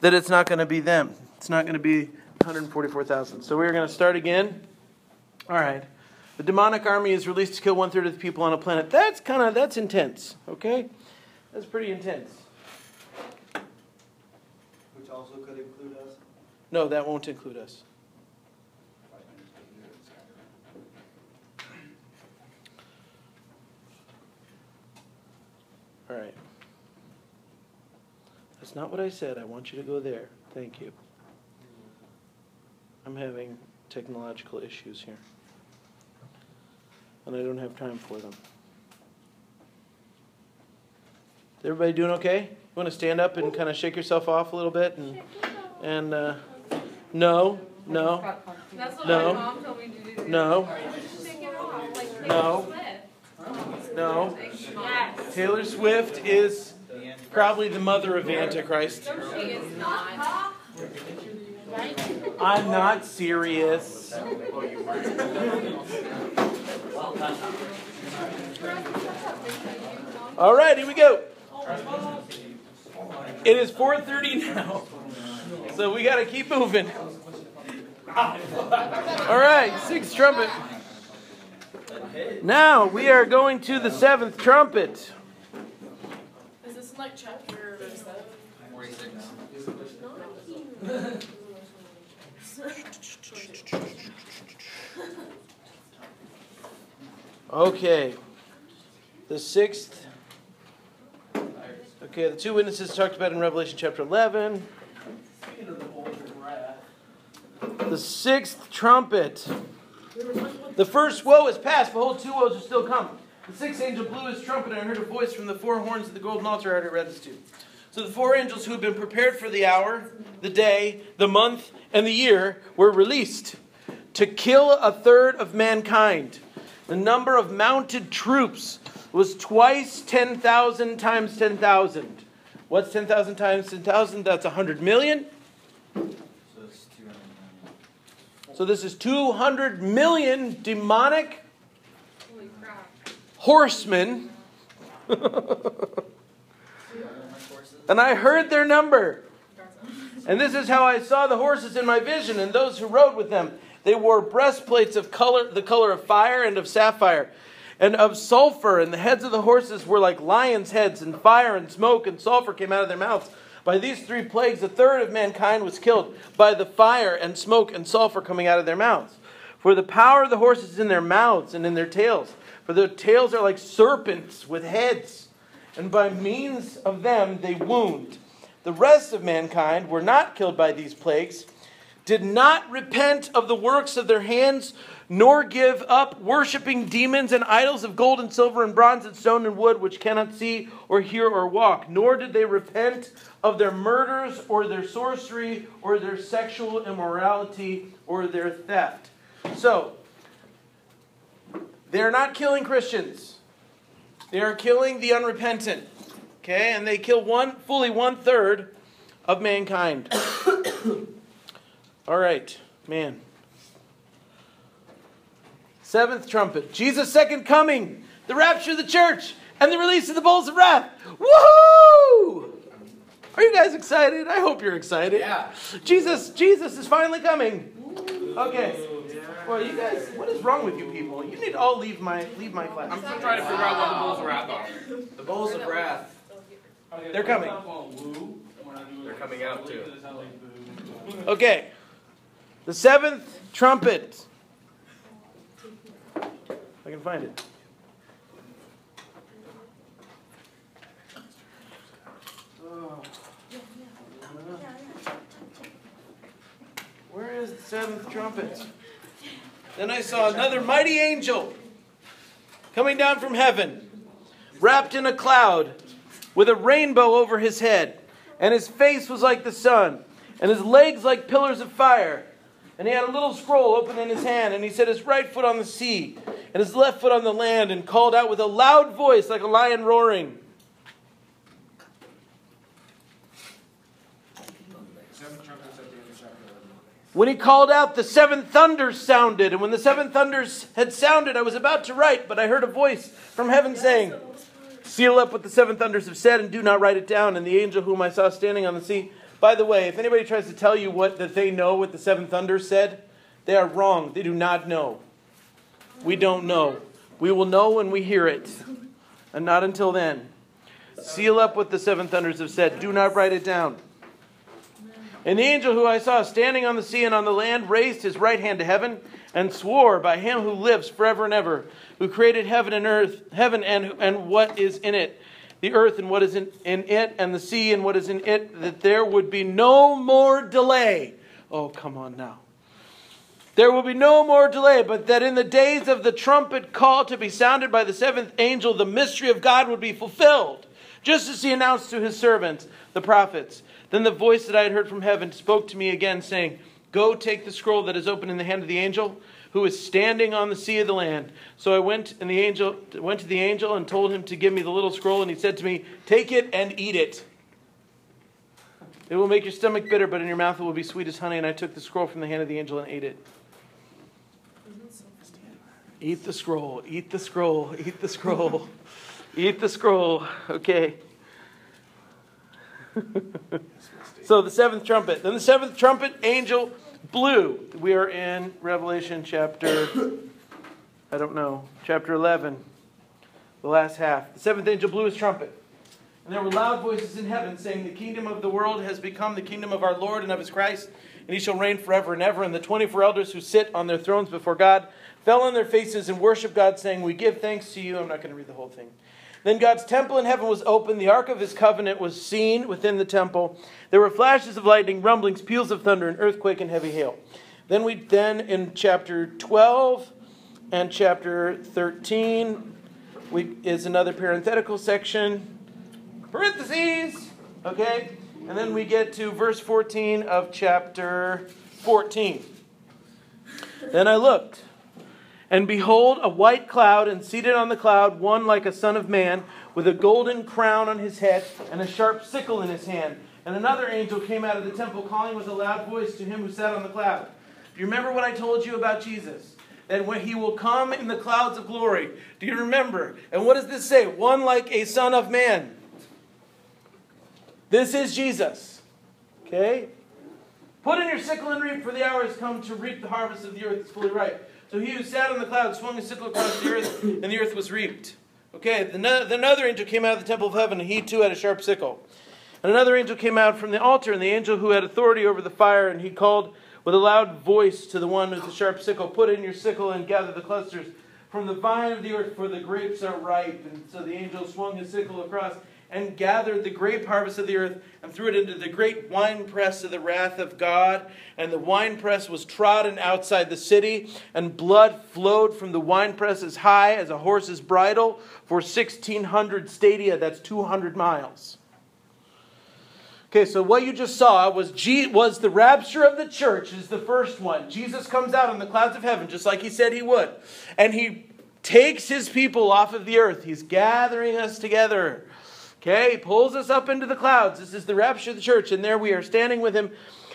that it's not going to be them. It's not going to be 144,000. So we're going to start again. All right. The demonic army is released to kill one third of the people on a planet. That's kind of that's intense. Okay, that's pretty intense. Which also could include us. No, that won't include us. All right. That's not what I said. I want you to go there. Thank you. I'm having technological issues here. And I don't have time for them. Is everybody doing okay? You want to stand up and kind of shake yourself off a little bit and and uh, no, no, That's No. my mom told me to do. no, Shake it off, like Taylor No. No. Taylor Swift is probably the mother of Antichrist. She is not. I'm not serious. All right, here we go. It is 4:30 now, so we got to keep moving. All right, sixth trumpet. Now we are going to the seventh trumpet. Is this like chapter seven? Okay. The sixth. Okay, the two witnesses talked about in Revelation chapter 11. The sixth trumpet. The first woe is past. Behold, two woes are still coming. The sixth angel blew his trumpet, and I heard a voice from the four horns of the golden altar. I already read this to. So the four angels who had been prepared for the hour, the day, the month, and the year were released to kill a third of mankind. The number of mounted troops was twice 10,000 times 10,000. What's 10,000 times 10,000? That's 100 million. So this is 200 million demonic. Horsemen. and I heard their number. And this is how I saw the horses in my vision and those who rode with them. They wore breastplates of color, the color of fire and of sapphire, and of sulfur. And the heads of the horses were like lions' heads, and fire and smoke and sulfur came out of their mouths. By these three plagues, a third of mankind was killed by the fire and smoke and sulfur coming out of their mouths. For the power of the horses is in their mouths and in their tails. For their tails are like serpents with heads, and by means of them they wound. The rest of mankind were not killed by these plagues, did not repent of the works of their hands, nor give up worshiping demons and idols of gold and silver and bronze and stone and wood, which cannot see or hear or walk. Nor did they repent of their murders or their sorcery or their sexual immorality or their theft. So, they're not killing Christians. They are killing the unrepentant. Okay, and they kill one fully one third of mankind. All right, man. Seventh trumpet, Jesus' second coming, the rapture of the church, and the release of the bowls of wrath. Woohoo! Are you guys excited? I hope you're excited. Yeah. Jesus, Jesus is finally coming. Okay. Well, you guys, what is wrong with you people? You need to all leave my leave my class. I'm still trying to figure out what the bulls wrath are. The bowls of wrath. They're coming. They're coming out too. Okay. The seventh trumpet. I can find it. Oh. Where is the seventh trumpet? Then I saw another mighty angel coming down from heaven, wrapped in a cloud, with a rainbow over his head, and his face was like the sun, and his legs like pillars of fire. And he had a little scroll open in his hand, and he set his right foot on the sea, and his left foot on the land, and called out with a loud voice like a lion roaring. When he called out, the seven thunders sounded. And when the seven thunders had sounded, I was about to write, but I heard a voice from heaven saying, Seal up what the seven thunders have said, and do not write it down. And the angel whom I saw standing on the sea By the way, if anybody tries to tell you what that they know what the seven thunders said, they are wrong. They do not know. We don't know. We will know when we hear it, and not until then. Seal up what the seven thunders have said. Do not write it down. And the angel who I saw standing on the sea and on the land raised his right hand to heaven and swore by him who lives forever and ever, who created heaven and earth, heaven and, and what is in it, the earth and what is in, in it, and the sea and what is in it, that there would be no more delay. Oh, come on now. There will be no more delay, but that in the days of the trumpet call to be sounded by the seventh angel, the mystery of God would be fulfilled, just as he announced to his servants, the prophets. Then the voice that I had heard from heaven spoke to me again, saying, Go take the scroll that is open in the hand of the angel who is standing on the sea of the land. So I went and the angel went to the angel and told him to give me the little scroll, and he said to me, Take it and eat it. It will make your stomach bitter, but in your mouth it will be sweet as honey. And I took the scroll from the hand of the angel and ate it. Eat the scroll, eat the scroll, eat the scroll, eat the scroll. Okay. so the seventh trumpet. Then the seventh trumpet angel blew. We are in Revelation chapter, I don't know, chapter 11, the last half. The seventh angel blew his trumpet. And there were loud voices in heaven saying, The kingdom of the world has become the kingdom of our Lord and of his Christ, and he shall reign forever and ever. And the 24 elders who sit on their thrones before God fell on their faces and worshiped God, saying, We give thanks to you. I'm not going to read the whole thing. Then God's temple in heaven was opened. The ark of his covenant was seen within the temple. There were flashes of lightning, rumblings, peals of thunder, an earthquake, and heavy hail. Then we then in chapter 12 and chapter 13 we, is another parenthetical section. Parentheses. Okay? And then we get to verse 14 of chapter 14. Then I looked and behold, a white cloud, and seated on the cloud, one like a son of man, with a golden crown on his head, and a sharp sickle in his hand. And another angel came out of the temple, calling with a loud voice to him who sat on the cloud. Do you remember what I told you about Jesus? That when he will come in the clouds of glory. Do you remember? And what does this say? One like a son of man. This is Jesus. Okay? Put in your sickle and reap, for the hour has come to reap the harvest of the earth is fully ripe. So he who sat on the cloud swung his sickle across the earth, and the earth was reaped. Okay, then another angel came out of the temple of heaven, and he too had a sharp sickle. And another angel came out from the altar, and the angel who had authority over the fire, and he called with a loud voice to the one with the sharp sickle, Put in your sickle and gather the clusters from the vine of the earth, for the grapes are ripe. And so the angel swung his sickle across and gathered the grape harvest of the earth and threw it into the great winepress of the wrath of God. And the winepress was trodden outside the city, and blood flowed from the winepress as high as a horse's bridle for 1,600 stadia. That's 200 miles. Okay, so what you just saw was, G- was the rapture of the church, is the first one. Jesus comes out on the clouds of heaven, just like he said he would. And he takes his people off of the earth. He's gathering us together. Okay, pulls us up into the clouds. This is the rapture of the church, and there we are standing with him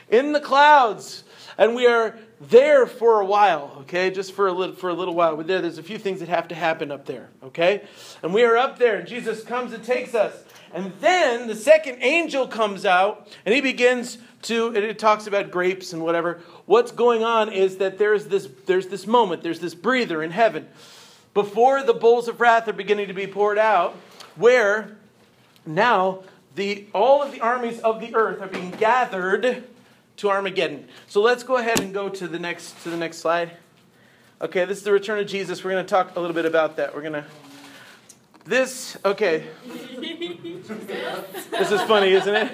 in the clouds, and we are there for a while. Okay, just for a little for a little while. We're there. There's a few things that have to happen up there. Okay, and we are up there, and Jesus comes and takes us, and then the second angel comes out, and he begins to. And it talks about grapes and whatever. What's going on is that there's this there's this moment. There's this breather in heaven before the bowls of wrath are beginning to be poured out, where now the, all of the armies of the earth are being gathered to Armageddon. So let's go ahead and go to the next to the next slide. Okay, this is the return of Jesus. We're going to talk a little bit about that. We're going to this okay. this is funny, isn't it?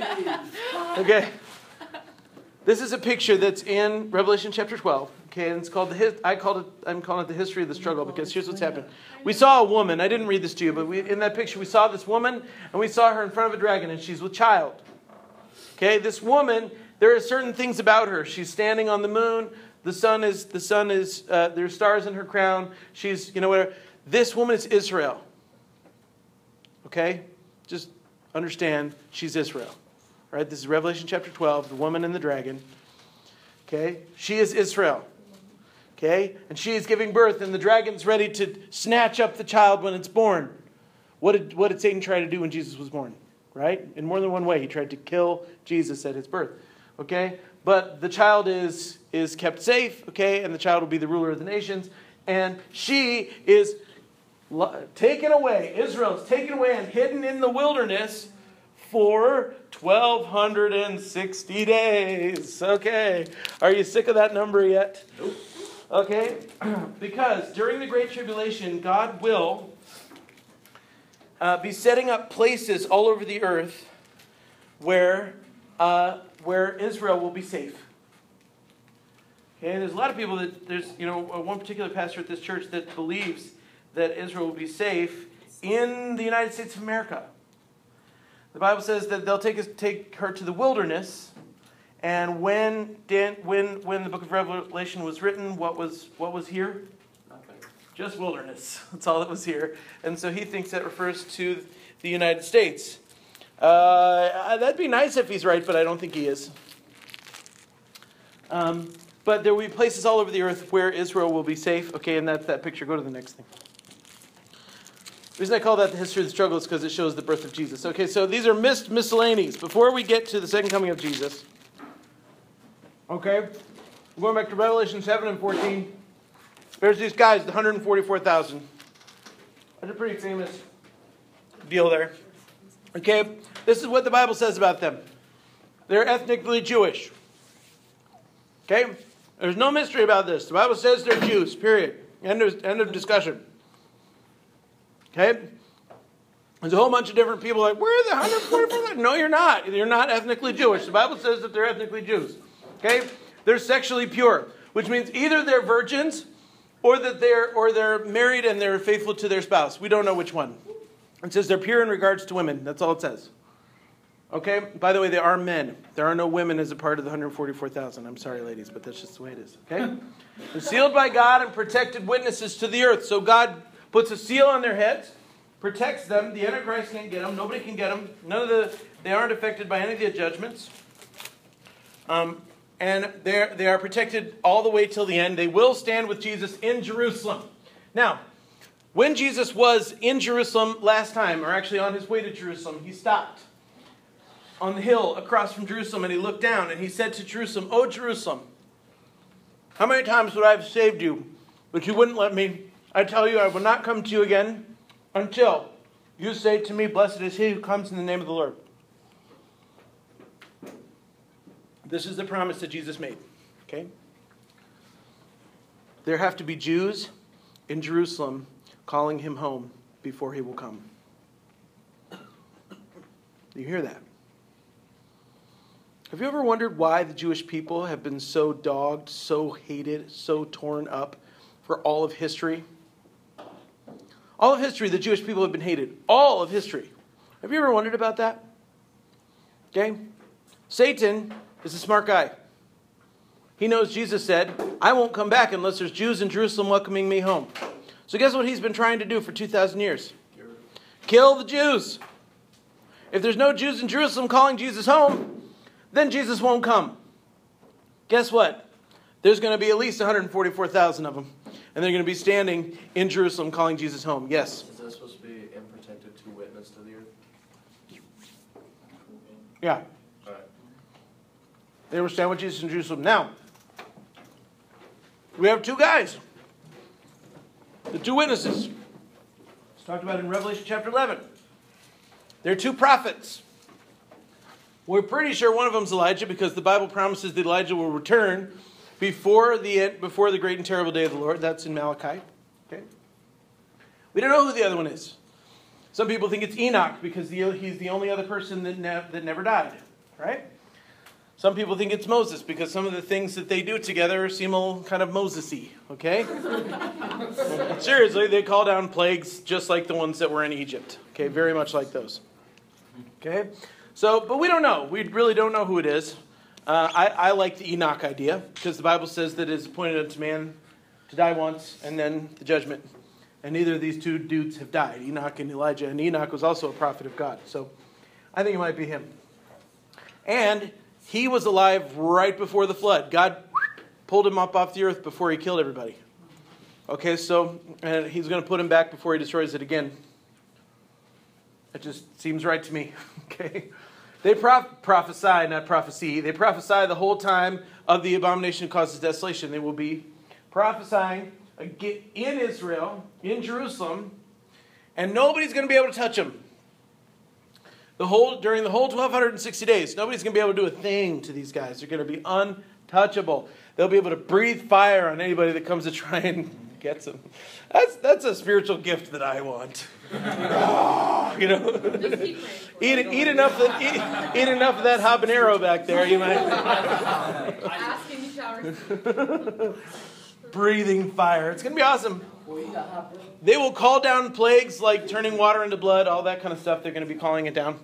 Okay. This is a picture that's in Revelation chapter 12. Okay, and it's called the I called it I'm calling it the history of the struggle because here's what's happened. We saw a woman. I didn't read this to you, but we, in that picture we saw this woman and we saw her in front of a dragon and she's with child. Okay, this woman, there are certain things about her. She's standing on the moon. The sun is the sun is uh, there's stars in her crown. She's you know whatever. This woman is Israel. Okay, just understand she's Israel. Right? This is Revelation chapter 12, the woman and the dragon. Okay? She is Israel. Okay? And she is giving birth, and the dragon's ready to snatch up the child when it's born. What did, what did Satan try to do when Jesus was born? right? In more than one way, he tried to kill Jesus at his birth. Okay? But the child is is kept safe, okay? And the child will be the ruler of the nations, and she is taken away. Israel is taken away and hidden in the wilderness for 1260 days. Okay. Are you sick of that number yet? Nope. Okay? because during the Great Tribulation, God will uh, be setting up places all over the earth where, uh, where Israel will be safe. Okay, there's a lot of people that there's you know uh, one particular pastor at this church that believes that Israel will be safe in the United States of America. The Bible says that they'll take take her to the wilderness, and when Dan, when when the book of Revelation was written, what was what was here? Nothing. Just wilderness. That's all that was here. And so he thinks that refers to the United States. Uh, that'd be nice if he's right, but I don't think he is. Um, but there will be places all over the earth where Israel will be safe. Okay, and that's that picture. Go to the next thing. The reason I call that the history of the struggle is because it shows the birth of Jesus. Okay, so these are missed miscellanies. Before we get to the second coming of Jesus, okay, we're going back to Revelation 7 and 14. There's these guys, the 144,000. That's a pretty famous deal there. Okay, this is what the Bible says about them. They're ethnically Jewish. Okay, there's no mystery about this. The Bible says they're Jews. Period. End of, end of discussion. Okay, there's a whole bunch of different people like, where are the 144,000? No, you're not. You're not ethnically Jewish. The Bible says that they're ethnically Jews. Okay, they're sexually pure, which means either they're virgins or that they're or they're married and they're faithful to their spouse. We don't know which one. It says they're pure in regards to women. That's all it says. Okay? By the way, they are men. There are no women as a part of the 144,000. I'm sorry, ladies, but that's just the way it is. Okay? They're sealed by God and protected witnesses to the earth. So God puts a seal on their heads, protects them. The Antichrist can't get them. Nobody can get them. None of the they aren't affected by any of the judgments. Um, and they they are protected all the way till the end. They will stand with Jesus in Jerusalem. Now, when Jesus was in Jerusalem last time, or actually on his way to Jerusalem, he stopped on the hill across from Jerusalem and he looked down and he said to Jerusalem, Oh, Jerusalem, how many times would I have saved you, but you wouldn't let me? I tell you, I will not come to you again until you say to me, Blessed is he who comes in the name of the Lord. This is the promise that Jesus made. Okay? There have to be Jews in Jerusalem calling him home before he will come. You hear that? Have you ever wondered why the Jewish people have been so dogged, so hated, so torn up for all of history? All of history, the Jewish people have been hated. All of history. Have you ever wondered about that? Okay? Satan is a smart guy. He knows Jesus said, I won't come back unless there's Jews in Jerusalem welcoming me home. So, guess what he's been trying to do for 2,000 years? Kill the Jews. If there's no Jews in Jerusalem calling Jesus home, then Jesus won't come. Guess what? There's going to be at least 144,000 of them. And they're going to be standing in Jerusalem calling Jesus home. Yes? Is that supposed to be and protected to witness to the earth? Yeah. All right. They were standing with Jesus in Jerusalem. Now, we have two guys. The two witnesses. It's talked about in Revelation chapter 11. They're two prophets. We're pretty sure one of them's Elijah because the Bible promises that Elijah will return before the, before the great and terrible day of the Lord. That's in Malachi. Okay? We don't know who the other one is. Some people think it's Enoch because he's the only other person that, ne- that never died. Right? Some people think it's Moses because some of the things that they do together seem all kind of Moses-y, okay? Seriously, they call down plagues just like the ones that were in Egypt, okay? Very much like those, okay? So, but we don't know. We really don't know who it is. Uh, I, I like the Enoch idea because the Bible says that it is appointed unto man to die once and then the judgment. And neither of these two dudes have died, Enoch and Elijah. And Enoch was also a prophet of God. So I think it might be him. And he was alive right before the flood. God pulled him up off the earth before he killed everybody. Okay, so and he's going to put him back before he destroys it again. That just seems right to me. Okay. They prophesy, not prophecy. They prophesy the whole time of the abomination causes desolation. They will be prophesying in Israel, in Jerusalem, and nobody's going to be able to touch them. The whole during the whole 1260 days, nobody's going to be able to do a thing to these guys. They're going to be untouchable. They'll be able to breathe fire on anybody that comes to try and get them. That's that's a spiritual gift that I want. you know, Just keep praying. for eat it. eat enough of, eat, eat enough of that habanero back there. You might Ask and you shall receive. breathing fire. It's going to be awesome. They will call down plagues like turning water into blood, all that kind of stuff. They're going to be calling it down.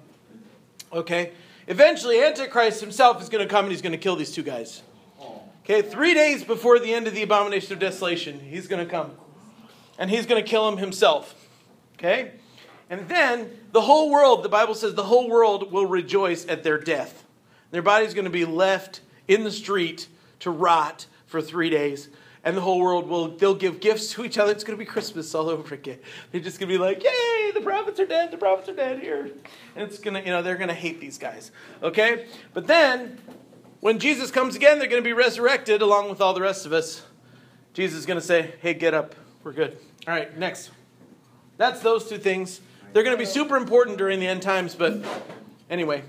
Okay? Eventually, Antichrist himself is going to come and he's going to kill these two guys. Okay, three days before the end of the abomination of desolation, he's going to come. And he's going to kill him himself. Okay? And then the whole world, the Bible says, the whole world will rejoice at their death. Their body's going to be left in the street to rot for three days. And the whole world will, they'll give gifts to each other. It's going to be Christmas all over again. They're just going to be like, yay, the prophets are dead, the prophets are dead here. And it's going to, you know, they're going to hate these guys. Okay? But then, when Jesus comes again, they're going to be resurrected along with all the rest of us. Jesus is going to say, hey, get up. We're good. All right, next. That's those two things. They're going to be super important during the end times, but anyway.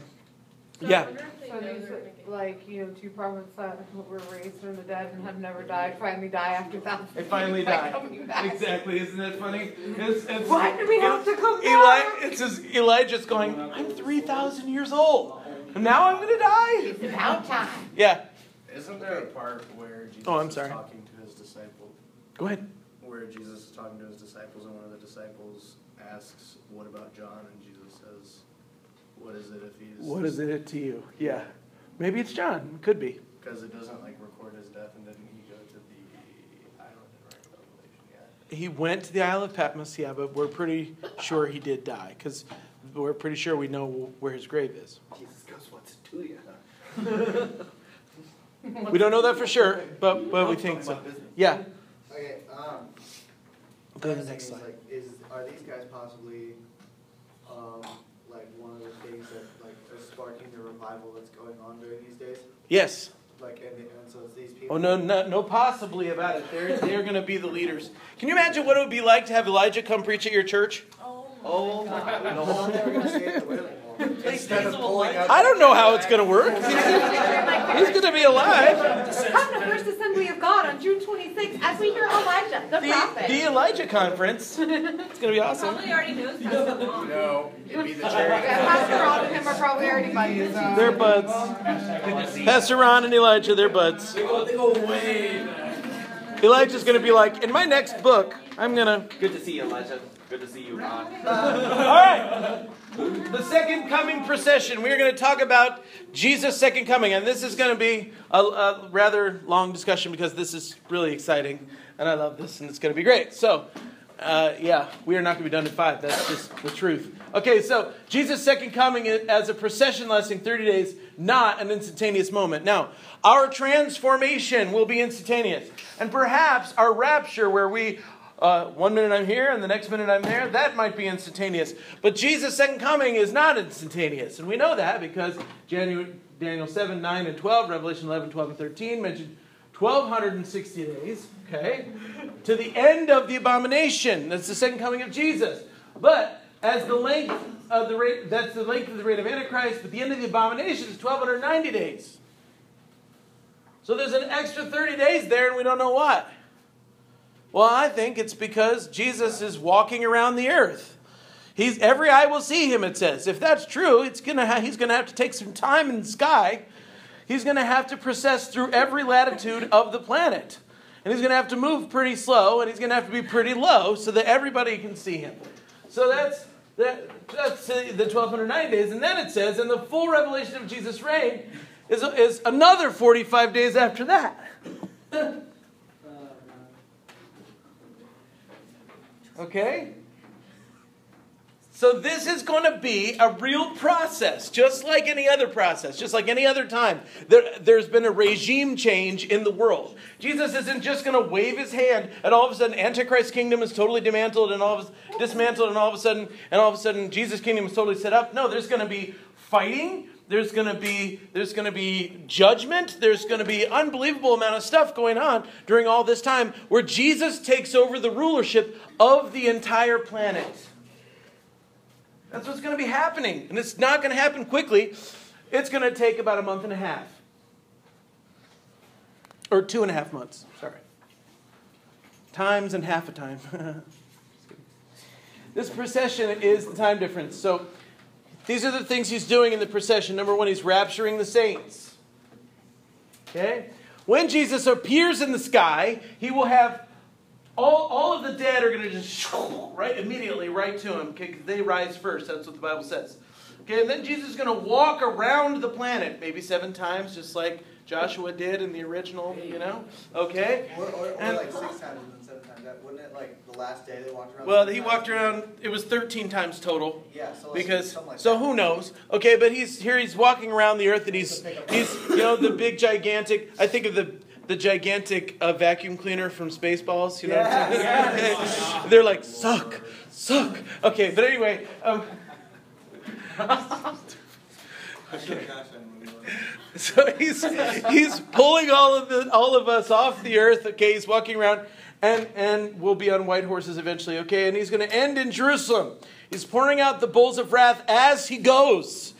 So Yeah. wonder if they So these, they're gonna get- like, you know, two prophets that were raised from the dead and have never died, finally die after thousands. They finally of years by die. Exactly, isn't that funny? It's, it's, Why do we have to come Eli, back? it's just Elijah's going, I'm 3,000 years old, and now I'm going to die. It's about time. Yeah, Isn't there a part where Jesus Oh, I'm is talking to his disciple, go ahead. Where Jesus is talking to his disciples, and one of the disciples asks, "What about John?" And Jesus says, "What is it if he's?" What is it to you? Yeah. Maybe it's John. Could be. Because it doesn't like record his death, and didn't he go to the island and write Revelation yet? He went to the Isle of Patmos, yeah, but we're pretty sure he did die because we're pretty sure we know where his grave is. Jesus goes, what's it to you? We don't know that for sure, but, but we think so. Yeah. Okay, um, Go to the next thing slide. like, is, are these guys possibly, um, like one of the things that, like, are sparking the revival that's going on during these days? Yes. Like, and, and so it's these people. Oh no, no, no, possibly about it. They're they're going to be the leaders. Can you imagine what it would be like to have Elijah come preach at your church? Oh my god. No, they're gonna stay at the Wailing Wall. Instead of pulling out. I don't know how it's going to work. He's going to be alive. Come to First Assembly of God on June twenty-sixth as we hear Elijah, the The, prophet. the Elijah conference. It's going to be awesome. Probably already knows Pastor Ron. No, it'd be the Yeah. Pastor Ron and him are probably already buddies. Uh, they're buds. Pastor Ron and Elijah, they're buds. They go, they go way. Elijah's going to be like, in my next book, I'm going to. Good to see you, Elijah. Good to see you, Ron. All right. The second coming procession. We are going to talk about Jesus' second coming. And this is going to be a, a rather long discussion because this is really exciting. And I love this, and it's going to be great. So, uh, yeah, we are not going to be done at five. That's just the truth. Okay, so Jesus' second coming as a procession lasting 30 days, not an instantaneous moment. Now, our transformation will be instantaneous. And perhaps our rapture, where we uh, one minute I'm here and the next minute I'm there, that might be instantaneous. But Jesus' second coming is not instantaneous. And we know that because Daniel, Daniel 7, 9, and 12, Revelation 11, 12, and 13 mention 1,260 days, okay, to the end of the abomination. That's the second coming of Jesus. But as the length of the rate, that's the length of the reign of Antichrist, but the end of the abomination is 1,290 days. So there's an extra 30 days there, and we don't know why. Well, I think it's because Jesus is walking around the earth. He's every eye will see him. It says. If that's true, it's gonna ha- he's gonna have to take some time in the sky. He's gonna have to process through every latitude of the planet, and he's gonna have to move pretty slow, and he's gonna have to be pretty low so that everybody can see him. So that's that, that's the 1290 days, and then it says, and the full revelation of Jesus' reign is is another 45 days after that. Okay? So this is going to be a real process, just like any other process, just like any other time. There, there's been a regime change in the world. Jesus isn't just going to wave his hand and all of a sudden Antichrist's kingdom is totally dismantled and all of dismantled and all of a sudden and all of a sudden Jesus' kingdom is totally set up. No, there's going to be fighting. There's going to be there's going to be judgment. There's going to be unbelievable amount of stuff going on during all this time where Jesus takes over the rulership of the entire planet. That's what's going to be happening. And it's not going to happen quickly. It's going to take about a month and a half. Or two and a half months. Sorry. Times and half a time. this procession is the time difference. So these are the things he's doing in the procession. Number one, he's rapturing the saints. Okay? When Jesus appears in the sky, he will have all, all of the dead are going to just right immediately right to him. Okay, they rise first. That's what the Bible says. Okay, and then Jesus is going to walk around the planet, maybe seven times, just like Joshua did in the original. You know, okay. Or, or, or And- like six times and then seven times. That wouldn't it like the last day they walked around? Well, seven he times? walked around. It was thirteen times total. Yeah, so because like so that. who knows okay but he's here he's walking around the earth and he's he's you know the big gigantic i think of the the gigantic uh, vacuum cleaner from spaceballs you know what I'm saying? they're like suck suck. Okay but anyway um, so he's he's pulling all of the all of us off the earth okay? He's walking around and and we'll be on white horses eventually okay? And he's going to end in jerusalem. He's pouring out the bowls of wrath as he goes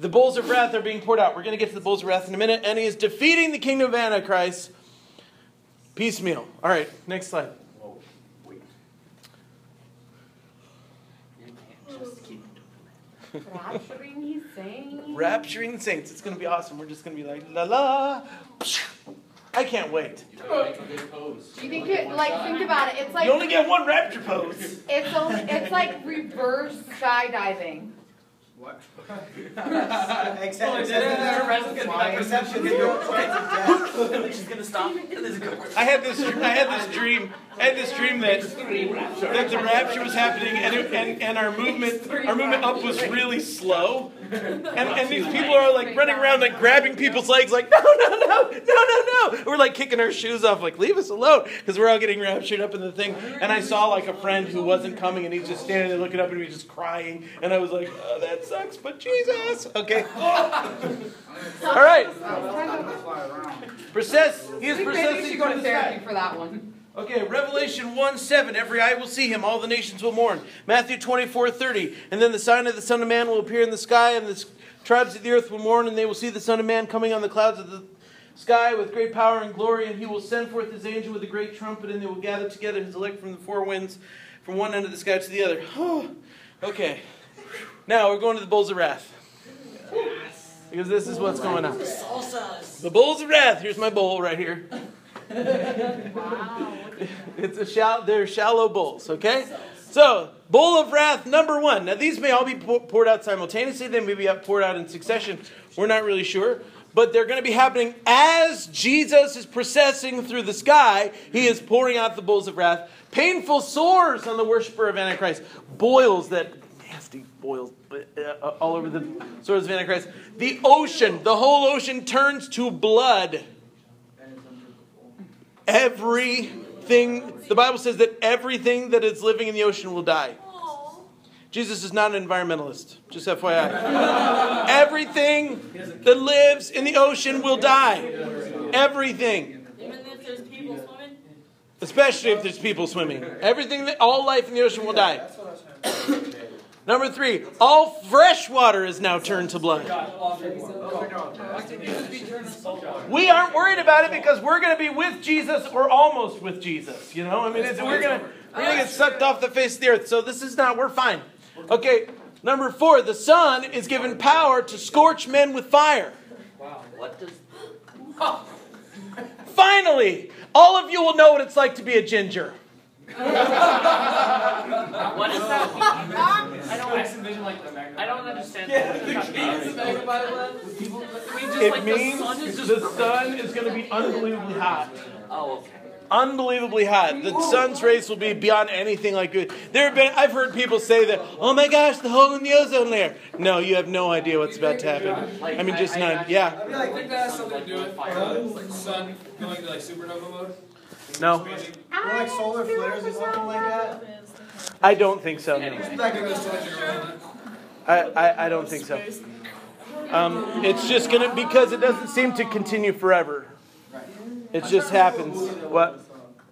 the bowls of wrath are being poured out. We're going to get to the bowls of wrath in a minute. And he is defeating the kingdom of antichrist. Piecemeal. All right next slide. Whoa, wait. You can't just keep Rapturing, saying. rapturing the saints. It's going to be awesome. We're just going to be like la la. I can't wait. Do you think it, like, think about it, it's like, you only get one rapture pose. It's only, it's like reverse skydiving. What? Except, did it? except Flying. Perception can go to And then she's gonna stop. And then it's gonna I had this. I had this dream. I had this dream that that the rapture was happening, and it, and, and our movement our movement up was really slow, and, and these people are like running around like grabbing people's legs, like no no no no no no. We're like kicking our shoes off, like leave us alone, because we're all getting raptured up in the thing. And I saw like a friend who wasn't coming, and he's just standing there looking up, and he's just crying, and I was like, oh, that sucks, but Jesus, okay. All right, Persist. He is I think maybe we processing should go to therapy for that one. Okay, Revelation 1 7. Every eye will see him, all the nations will mourn. Matthew 24 30. And then the sign of the Son of Man will appear in the sky, and the tribes of the earth will mourn, and they will see the Son of Man coming on the clouds of the sky with great power and glory. And he will send forth his angel with a great trumpet, and they will gather together his elect from the four winds, from one end of the sky to the other. okay. Now we're going to the bowls of wrath. Because this is what's going on. The bowls of wrath. Here's my bowl right here. Wow. It's a shall, they're shallow bowls, okay? So, bowl of wrath number one. Now, these may all be poured out simultaneously. They may be poured out in succession. We're not really sure. But they're going to be happening as Jesus is processing through the sky. He is pouring out the bowls of wrath. Painful sores on the worshiper of Antichrist. Boils that nasty boils uh, all over the sores of Antichrist. The ocean, the whole ocean turns to blood everything the bible says that everything that is living in the ocean will die. Jesus is not an environmentalist just fyi everything that lives in the ocean will die. Everything. Especially if there's people swimming. Everything that all life in the ocean will die Number three all fresh water is now turned to blood we aren't worried about it because we're going to be with Jesus or almost with Jesus. You know, I mean, we're going to we're going to get sucked off the face of the earth. So this is not. We're fine. Okay. Number four, the sun is given power to scorch men with fire. What does? Finally, all of you will know what it's like to be a ginger. What is that? I don't, I don't understand. It means the sun is going to be unbelievably hot. Oh, okay. unbelievably hot. The sun's rays will be beyond anything like good. There have been I've heard people say that, "Oh my gosh, the hole in the ozone layer." No, you have no idea what's about to happen. I mean, just none. Yeah. I think that has something to do with like the sun going to like supernova mode. No, Expanding. Or like solar flares or something like that? I don't think so. It's not gonna go so much. I, I, I don't think so. Um, it's just gonna because it doesn't seem to continue forever. It just happens. What?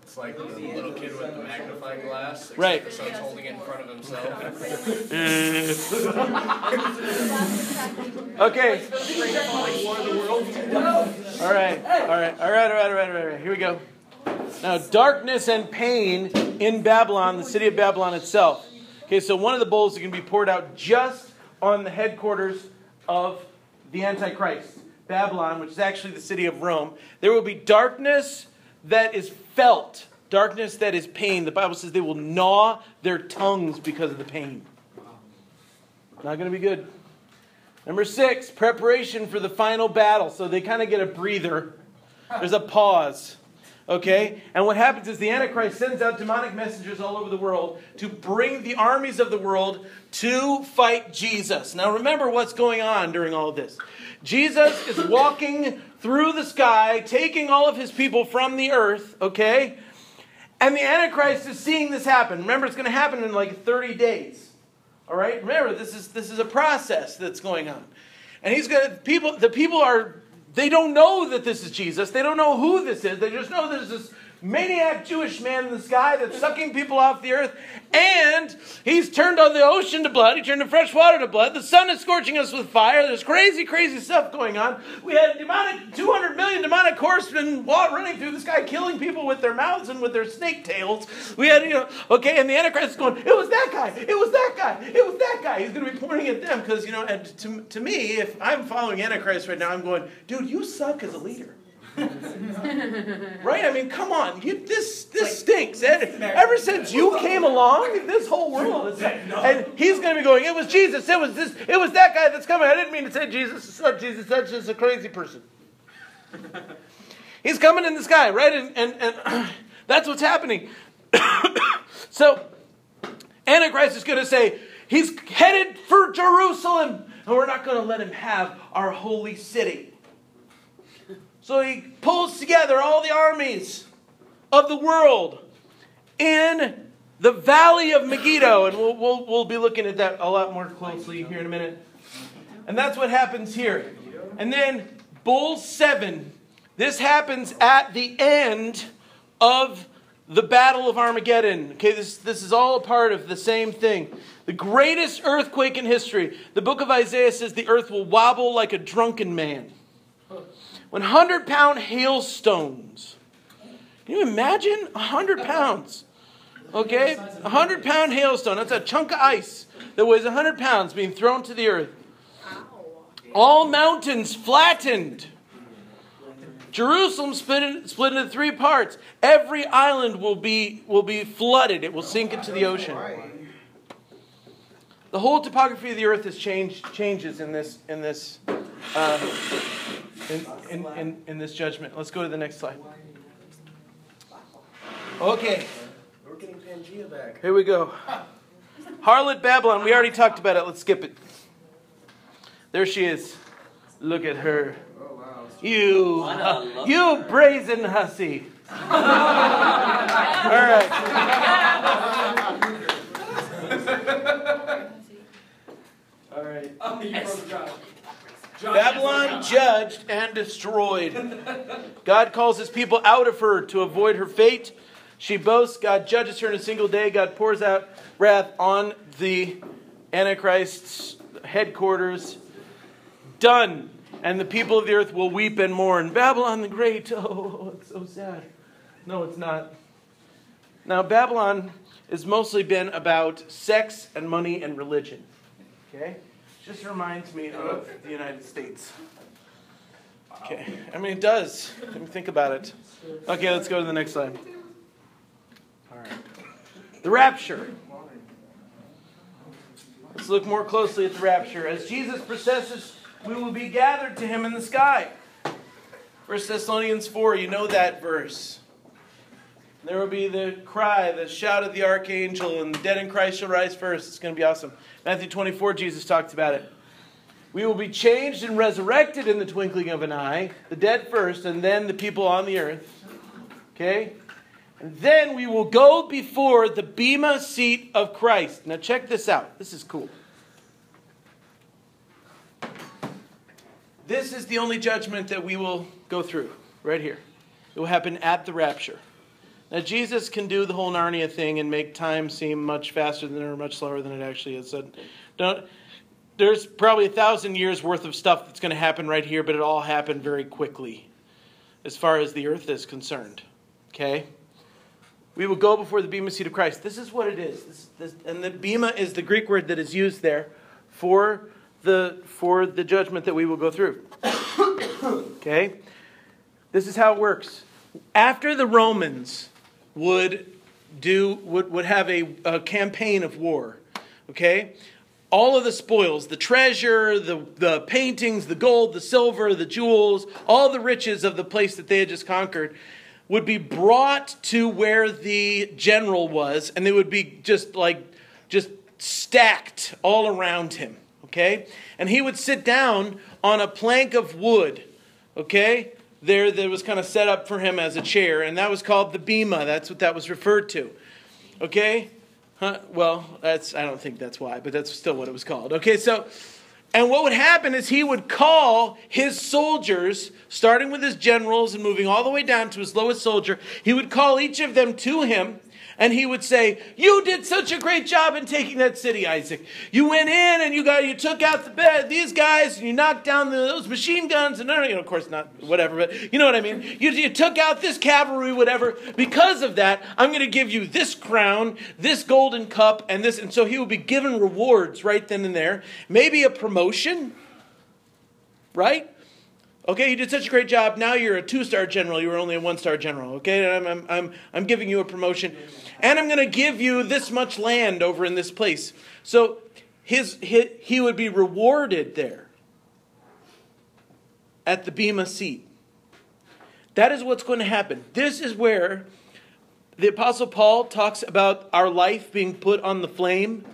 It's like the little kid with the magnifying glass. except Right. The sun's holding it in front of himself. Okay. All right. All right. All right. All right. All right. All right. All right. Here we go. Now, darkness and pain in Babylon, the city of Babylon itself. Okay, so one of the bowls is going to be poured out just on the headquarters of the Antichrist, Babylon, which is actually the city of Rome. There will be darkness that is felt, darkness that is pain. The Bible says they will gnaw their tongues because of the pain. Not going to be good. Number six, preparation for the final battle. So they kind of get a breather. There's a pause. Okay? And what happens is the Antichrist sends out demonic messengers all over the world to bring the armies of the world to fight Jesus. Now remember what's going on during all of this. Jesus is walking through the sky, taking all of his people from the earth, okay? And the Antichrist is seeing this happen. Remember, it's going to happen in like 30 days. All right? Remember, this is this is a process that's going on. And he's going to people the people are they don't know that this is Jesus. They don't know who this is. They just know this this maniac Jewish man in the sky that's sucking people off the earth. And he's turned on the ocean to blood. He turned the fresh water to blood. The sun is scorching us with fire. There's crazy, crazy stuff going on. We had demonic, 200 million demonic horsemen running through the sky, killing people with their mouths and with their snake tails. We had, you know, okay, and the Antichrist is going, it was that guy. It was that guy. It was that guy. He's going to be pointing at them because, you know, and to, to me, if I'm following Antichrist right now, I'm going, dude, you suck as a leader. right? I mean, come on. You, this this stinks. Ed, ever since you came along, this whole world is. And he's going to be going. It was Jesus. It was this. It was that guy that's coming. I didn't mean to say Jesus. It's not Jesus. That's just a crazy person. He's coming in the sky, right? And and, and that's what's happening. so, Antichrist is going to say he's headed for Jerusalem, and we're not going to let him have our holy city. So he pulls together all the armies of the world in the valley of Megiddo. And we'll, we'll, we'll be looking at that a lot more closely here in a minute. And that's what happens here. And then Bowl 7. This happens at the end of the Battle of Armageddon. Okay, this, this is all a part of the same thing. The greatest earthquake in history. The book of Isaiah says the earth will wobble like a drunken man. 100 pound hailstones. Can you imagine? 100 pounds. Okay? 100 pound hailstone. That's a chunk of ice that weighs 100 pounds being thrown to the earth. All mountains flattened. Jerusalem split, in, split into three parts. Every island will be, will be flooded, it will sink into the ocean. The whole topography of the earth has changed, changes in this, in this uh, in, in, in, in this judgment. Let's go to the next slide. Okay, We're getting Pangea back. here we go. Harlot Babylon, we already talked about it. Let's skip it. There she is. Look at her. Oh, wow. You, you brazen hussy. All right. All right. Oh, you broke John. John Babylon judged and destroyed. God calls his people out of her to avoid her fate. She boasts, God judges her in a single day. God pours out wrath on the Antichrist's headquarters. Done. And the people of the earth will weep and mourn. Babylon the Great. Oh, it's so sad. No, it's not. Now, Babylon has mostly been about sex and money and religion. Okay? Just reminds me of the United States. Okay, I mean, it does. Let me think about it. Okay, let's go to the next slide. All right. The rapture. Let's look more closely at the rapture. As Jesus processes, we will be gathered to him in the sky. 1 Thessalonians 4, you know that verse. There will be the cry, the shout of the archangel, and the dead in Christ shall rise first. It's going to be awesome. Matthew 24, Jesus talked about it. We will be changed and resurrected in the twinkling of an eye, the dead first, and then the people on the earth. Okay? And then we will go before the Bema seat of Christ. Now, check this out. This is cool. This is the only judgment that we will go through right here. It will happen at the rapture. Now, Jesus can do the whole Narnia thing and make time seem much faster than or much slower than it actually is. So don't, there's probably a thousand years worth of stuff that's going to happen right here, but it all happened very quickly as far as the earth is concerned. Okay? We will go before the Bema seat of Christ. This is what it is. This, this, and the Bema is the Greek word that is used there for the, for the judgment that we will go through. okay? This is how it works. After the Romans would do would, would have a, a campaign of war, okay? All of the spoils, the treasure, the, the paintings, the gold, the silver, the jewels, all the riches of the place that they had just conquered would be brought to where the general was, and they would be just like just stacked all around him okay? And he would sit down on a plank of wood, okay? There that was kind of set up for him as a chair, and that was called the bema. That's what that was referred to. Okay? Huh? Well, that's I don't think that's why, but that's still what it was called. Okay, so and what would happen is he would call his soldiers, starting with his generals and moving all the way down to his lowest soldier, he would call each of them to him and he would say, "You did such a great job in taking that city, Isaac. You went in and you got you took out the bed, these guys and you knocked down the, those machine guns and you know, of course not whatever, but you know what I mean. You, you took out this cavalry, whatever. Because of that, I'm going to give you this crown, this golden cup, and this." And so he would be given rewards right then and there, maybe a promotion, right? Okay, you did such a great job. Now you're a two star general. You were only a one star general. Okay, I'm, I'm, I'm, I'm giving you a promotion. And I'm going to give you this much land over in this place. So his, his, he would be rewarded there at the Bema seat. That is what's going to happen. This is where the Apostle Paul talks about our life being put on the flame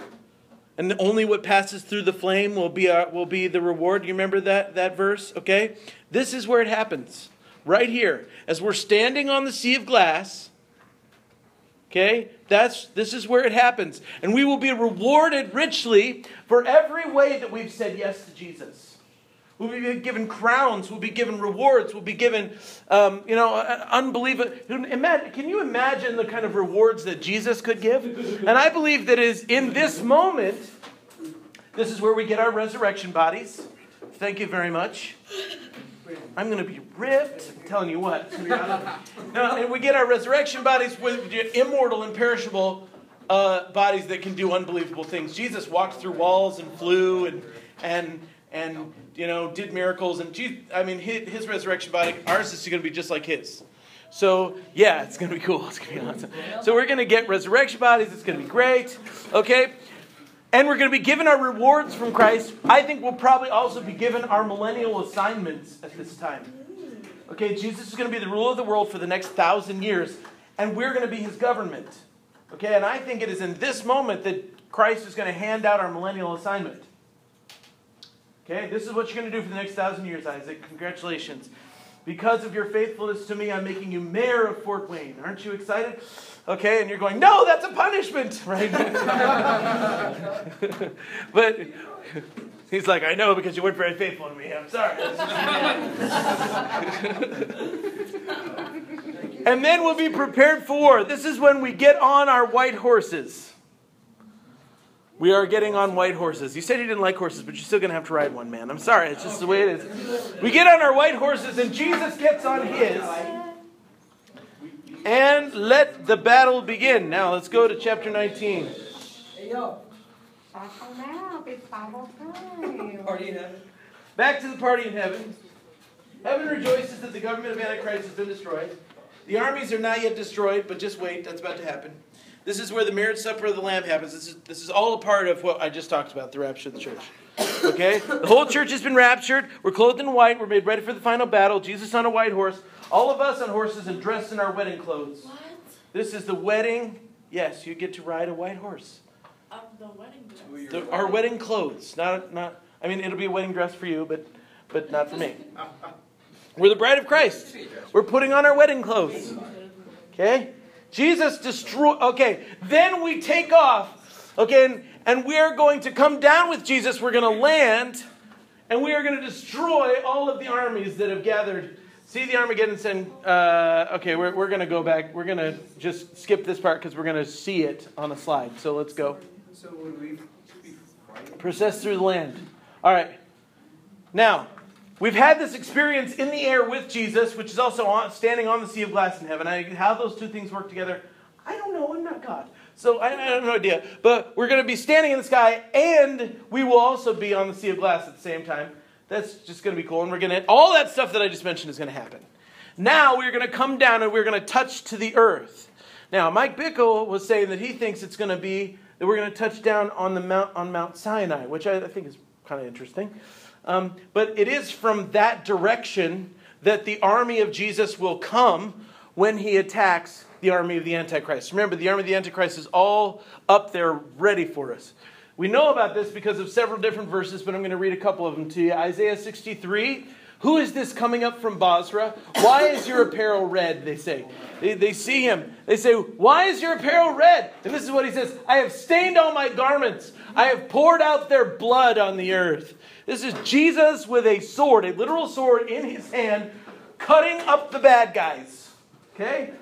and only what passes through the flame will be, our, will be the reward. You remember that, that verse? Okay? This is where it happens. Right here. As we're standing on the sea of glass, okay? That's, this is where it happens. And we will be rewarded richly for every way that we've said yes to Jesus. We'll be given crowns. We'll be given rewards. We'll be given, um, you know, unbelievable. Can you imagine the kind of rewards that Jesus could give? And I believe that is in this moment. This is where we get our resurrection bodies. Thank you very much. I'm going to be ripped. I'm telling you what. now, and we get our resurrection bodies with immortal, imperishable uh, bodies that can do unbelievable things. Jesus walked through walls and flew and and and you know, did miracles. And Jesus, I mean, his, his resurrection body, ours is going to be just like his. So, yeah, it's going to be cool. It's going to be awesome. So, we're going to get resurrection bodies. It's going to be great. Okay? And we're going to be given our rewards from Christ. I think we'll probably also be given our millennial assignments at this time. Okay, Jesus is going to be the ruler of the world for the next thousand years, and we're going to be his government. Okay, and I think it is in this moment that Christ is going to hand out our millennial assignment. Okay, this is what you're going to do for the next thousand years, Isaac. Congratulations. Because of your faithfulness to me, I'm making you mayor of Fort Wayne. Aren't you excited? Okay, and you're going, no, that's a punishment, right? but he's like, I know because you weren't very faithful to me. I'm sorry. and then we'll be prepared for. This is when we get on our white horses. We are getting on white horses. You said you didn't like horses, but you're still going to have to ride one, man. I'm sorry. It's just the way it is. We get on our white horses, and Jesus gets on his. And let the battle begin. Now, let's go to chapter 19. Hey, yo. Party in heaven. Back to the party in heaven. Heaven rejoices that the government of Antichrist has been destroyed. The armies are not yet destroyed, but just wait. That's about to happen. This is where the marriage supper of the Lamb happens. This is, this is all a part of what I just talked about the rapture of the church. Okay? The whole church has been raptured. We're clothed in white. We're made ready for the final battle. Jesus on a white horse. All of us on horses and dressed in our wedding clothes. What? This is the wedding. Yes, you get to ride a white horse. Of the wedding dress. The, our wedding clothes. Not, not. I mean, it'll be a wedding dress for you, but, but not for me. We're the bride of Christ. We're putting on our wedding clothes. Okay? Jesus destroy. Okay, then we take off. Okay, and, and we are going to come down with Jesus. We're going to land, and we are going to destroy all of the armies that have gathered. See the Armageddon sin. Uh, okay, we're, we're going to go back. We're going to just skip this part because we're going to see it on a slide. So let's go. So would we? Process through the land. All right. Now, we've had this experience in the air with Jesus, which is also on, standing on the sea of glass in heaven. I, how those two things work together, I don't know. I'm not God. So I, I have no idea. But we're going to be standing in the sky, and we will also be on the sea of glass at the same time. That's just going to be cool. And we're going to, all that stuff that I just mentioned is going to happen. Now we're going to come down and we're going to touch to the earth. Now, Mike Bickle was saying that he thinks it's going to be that we're going to touch down on the mount on Mount Sinai, which I, I think is kind of interesting. Um, but it is from that direction that the army of Jesus will come when he attacks the army of the Antichrist. Remember, the army of the Antichrist is all up there ready for us. We know about this because of several different verses, but I'm going to read a couple of them to you. Isaiah 63. Who is this coming up from Basra? Why is your apparel red? They say. They, they see him. They say, Why is your apparel red? And this is what he says I have stained all my garments. I have poured out their blood on the earth. This is Jesus with a sword, a literal sword in his hand, cutting up the bad guys. Okay?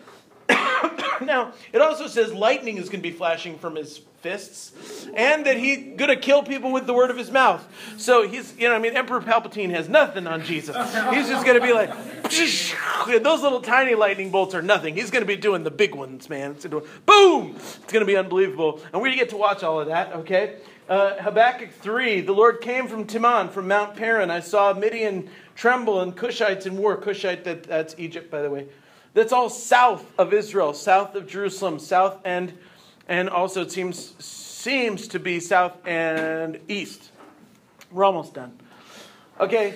now, it also says lightning is going to be flashing from his fists, and that he's going to kill people with the word of his mouth. So he's, you know, I mean, Emperor Palpatine has nothing on Jesus. He's just going to be like, those little tiny lightning bolts are nothing. He's going to be doing the big ones, man. It's gonna, boom! It's going to be unbelievable. And going to get to watch all of that, okay? Uh, Habakkuk 3, the Lord came from Teman, from Mount Paran. I saw Midian tremble and Cushites in war. Cushite, that, that's Egypt, by the way. That's all south of Israel, south of Jerusalem, south and and also it seems seems to be south and east. We're almost done. Okay,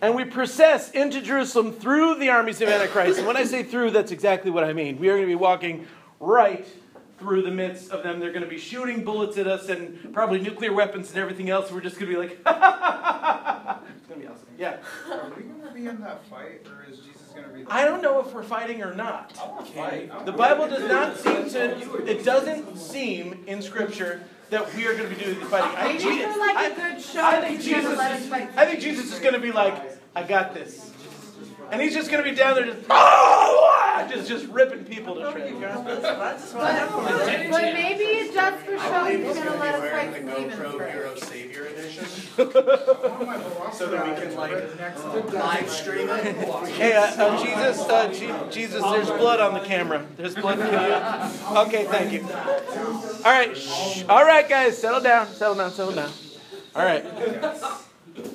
and we process into Jerusalem through the armies of Antichrist. And when I say through, that's exactly what I mean. We are going to be walking right through the midst of them. They're going to be shooting bullets at us and probably nuclear weapons and everything else. We're just going to be like, it's going to be awesome. Yeah. Are we gonna be in that fight, or is Jesus? I don't know if we're fighting or not. I wanna fight. I The Bible does not seem to, it doesn't seem in Scripture that we are going to be doing the fighting. I think, Jesus, like I, a I think Jesus, is. I think Jesus is going to be like, I got this. And he's just going to be down there just, oh, just, just ripping people to shreds. But, but maybe just for show, he's gonna let us fight Wearing some the demons GoPro first. Hero Savior edition, I my velociraptor so that we can like live stream it. Hey, uh, uh, Jesus, uh, Je- Jesus, there's blood on the camera. There's blood. Can you? Okay, thank you. All right, shh. all right, guys, settle down, settle down, settle down. All right.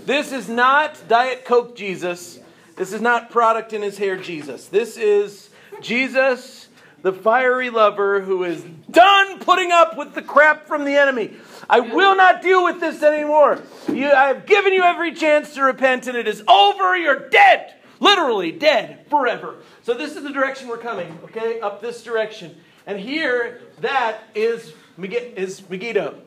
This is not Diet Coke Jesus. This is not product in his hair Jesus. This is Jesus, the fiery lover who is done putting up with the crap from the enemy. I will not deal with this anymore. You, I have given you every chance to repent, and it is over. You're dead. Literally dead forever. So, this is the direction we're coming, okay? Up this direction. And here, that is, is Megiddo.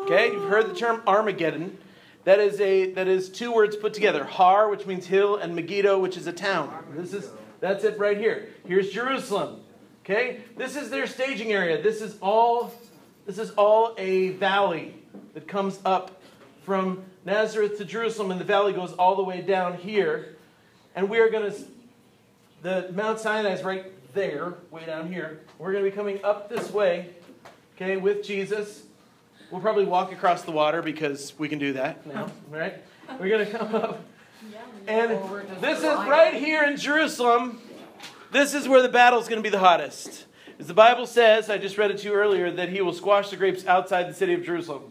Okay, you've heard the term Armageddon. That is a that is two words put together. Har, which means hill, and Megiddo, which is a town. This is that's it right here. Here's Jerusalem. Okay? This is their staging area. This is all this is all a valley that comes up from Nazareth to Jerusalem, and the valley goes all the way down here. And we are going to the Mount Sinai is right there, way down here. We're going to be coming up this way, okay, with Jesus. We'll probably walk across the water because we can do that now, right? We're going to come up. And this is right here in Jerusalem. This is where the battle is going to be the hottest. As the Bible says, I just read it to you earlier, that he will squash the grapes outside the city of Jerusalem.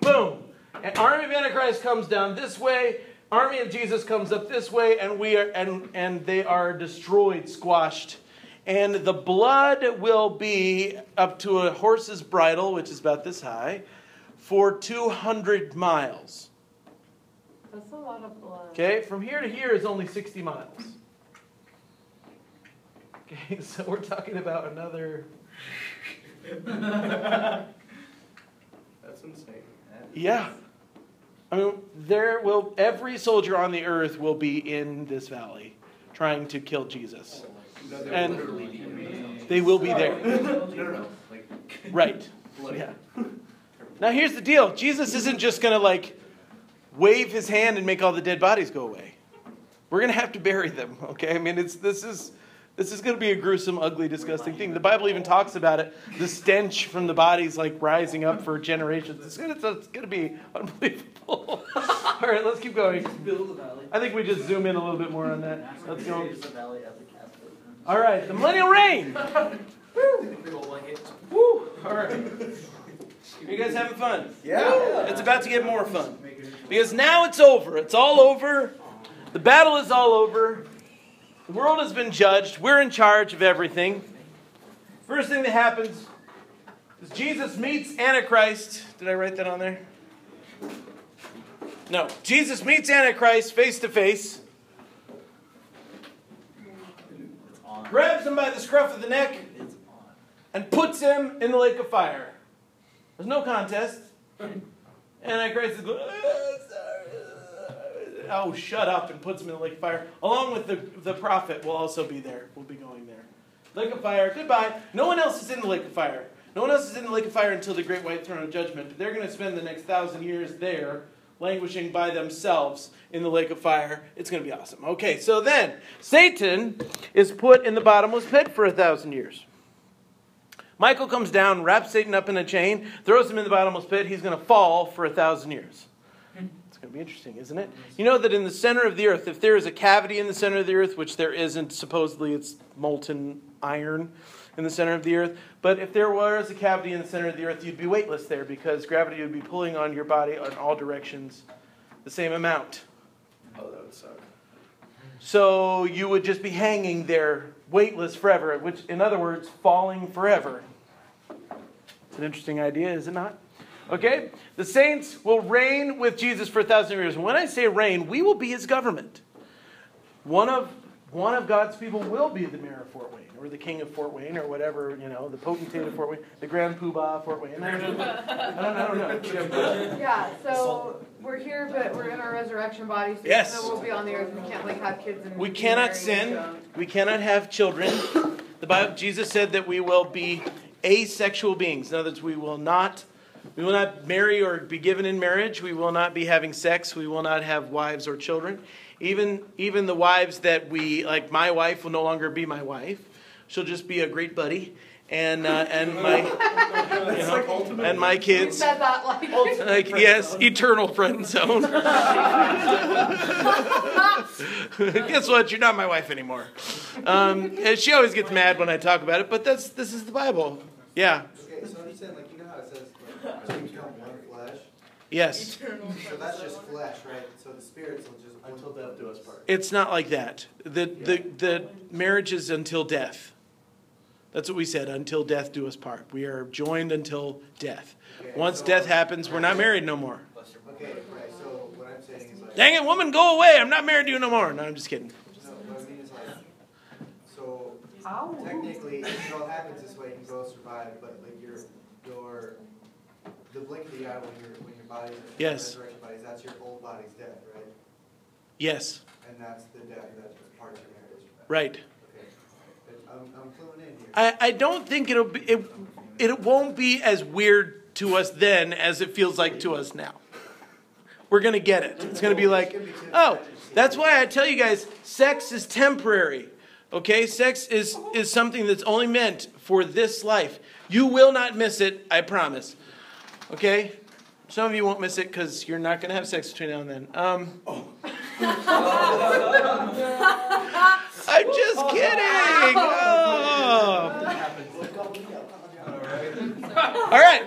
Boom! An army of Antichrist comes down this way, army of Jesus comes up this way, and we are and and they are destroyed, squashed. And the blood will be up to a horse's bridle, which is about this high, for 200 miles. That's a lot of blood. Okay, from here to here is only 60 miles. Okay, so we're talking about another. That's insane. Yeah. I mean, there will every soldier on the earth will be in this valley trying to kill Jesus. Oh, No, they And- They will be there. No, no, no. Like, Right. Yeah. Now here's the deal. Jesus isn't just going to like wave his hand and make all the dead bodies go away. We're going to have to bury them, okay? I mean, it's this is this is going to be a gruesome, ugly, disgusting thing. The Bible even talks about it. The stench from the bodies like rising up for generations. It's going to, it's going to be unbelievable. all right, let's keep going. Build a valley. I think we just zoom in a little bit more on that. Let's go. All right, the millennial reign. Blanket. Woo! All right. You guys having fun? Yeah. It's about to get more fun. Because now it's over. It's all over. The battle is all over. The world has been judged. We're in charge of everything. First thing that happens is Jesus meets Antichrist. Did I write that on there? No. Jesus meets Antichrist face to face, It's on. Grabs him by the scruff of the neck, and puts him in the lake of fire. There's no contest. Antichrist is going, oh, shut up, and puts him in the lake of fire. Along with the, the prophet will also be there. We'll be going there. Lake of fire, goodbye. No one else is in the lake of fire. No one else is in the lake of fire until the great white throne of judgment. They're going to spend the next thousand years there, languishing by themselves in the lake of fire. It's going to be awesome. Okay, so then Satan is put in the bottomless pit for a thousand years. Michael comes down, wraps Satan up in a chain, throws him in the bottomless pit. He's going to fall for a thousand years. It's going to be interesting, isn't it? You know that in the center of the earth, if there is a cavity in the center of the earth, which there isn't, supposedly it's molten iron in the center of the earth, but if there was a cavity in the center of the earth, you'd be weightless there because gravity would be pulling on your body in all directions the same amount. Oh, that would suck. So you would just be hanging there, weightless forever, which, in other words, falling forever. It's an interesting idea, is it not? Okay? The saints will reign with Jesus for a thousand years. When I say reign, we will be his government. One of, one of God's people will be the mayor of Fort Wayne, or the king of Fort Wayne, or whatever, you know, the potentate of Fort Wayne, the grand poobah of Fort Wayne. I don't know. I don't, know. Yeah, so we're here, but we're in our resurrection bodies. So Yes. We'll be on the earth. We can't like have kids and We cannot married, sin. so- We cannot have children. The Bible, Jesus said that we will be asexual beings. In other words, we will not, we will not marry or be given in marriage. We will not be having sex. We will not have wives or children. Even, even the wives that we, like my wife, will no longer be my wife. She'll just be a great buddy, and uh, and my, you know, and my kids. said that like. Like yes, eternal friend zone. Guess what? You're not my wife anymore. Um, and she always gets mad when I talk about it, but that's this is the Bible. Yeah. Okay, so I'm saying, like, you know how it says, like, become one flesh? Yes. Eternal. So that's just flesh, right? So the spirits will just. Until death do us part. It's not like that. The the the marriage is until death. That's what we said. Until death do us part. We are joined until death. Okay, Once so- death happens, we're not married no more. Okay, right, so what I'm saying is like. Dang it, woman, go away! I'm not married to you no more. No, I'm just kidding. No, what I mean is like, so technically, if it all happens this way, you both survive, but like your, your, the blink of the eye when your, when your body's, Yes. resurrection bodies, that's your old body's dead, right? Yes. And that's the death, that's just part of your marriage. Right. Okay. I'm, I'm cluing in here. I, I don't think it'll be it, it won't be as weird to us then as it feels like to us now. We're gonna get it. It's gonna be like, oh, that's why I tell you guys, sex is temporary. Okay, sex is is something that's only meant for this life. You will not miss it, I promise. Okay, some of you won't miss it because you're not gonna have sex between now and then. Um, I'm just kidding. Oh. All right.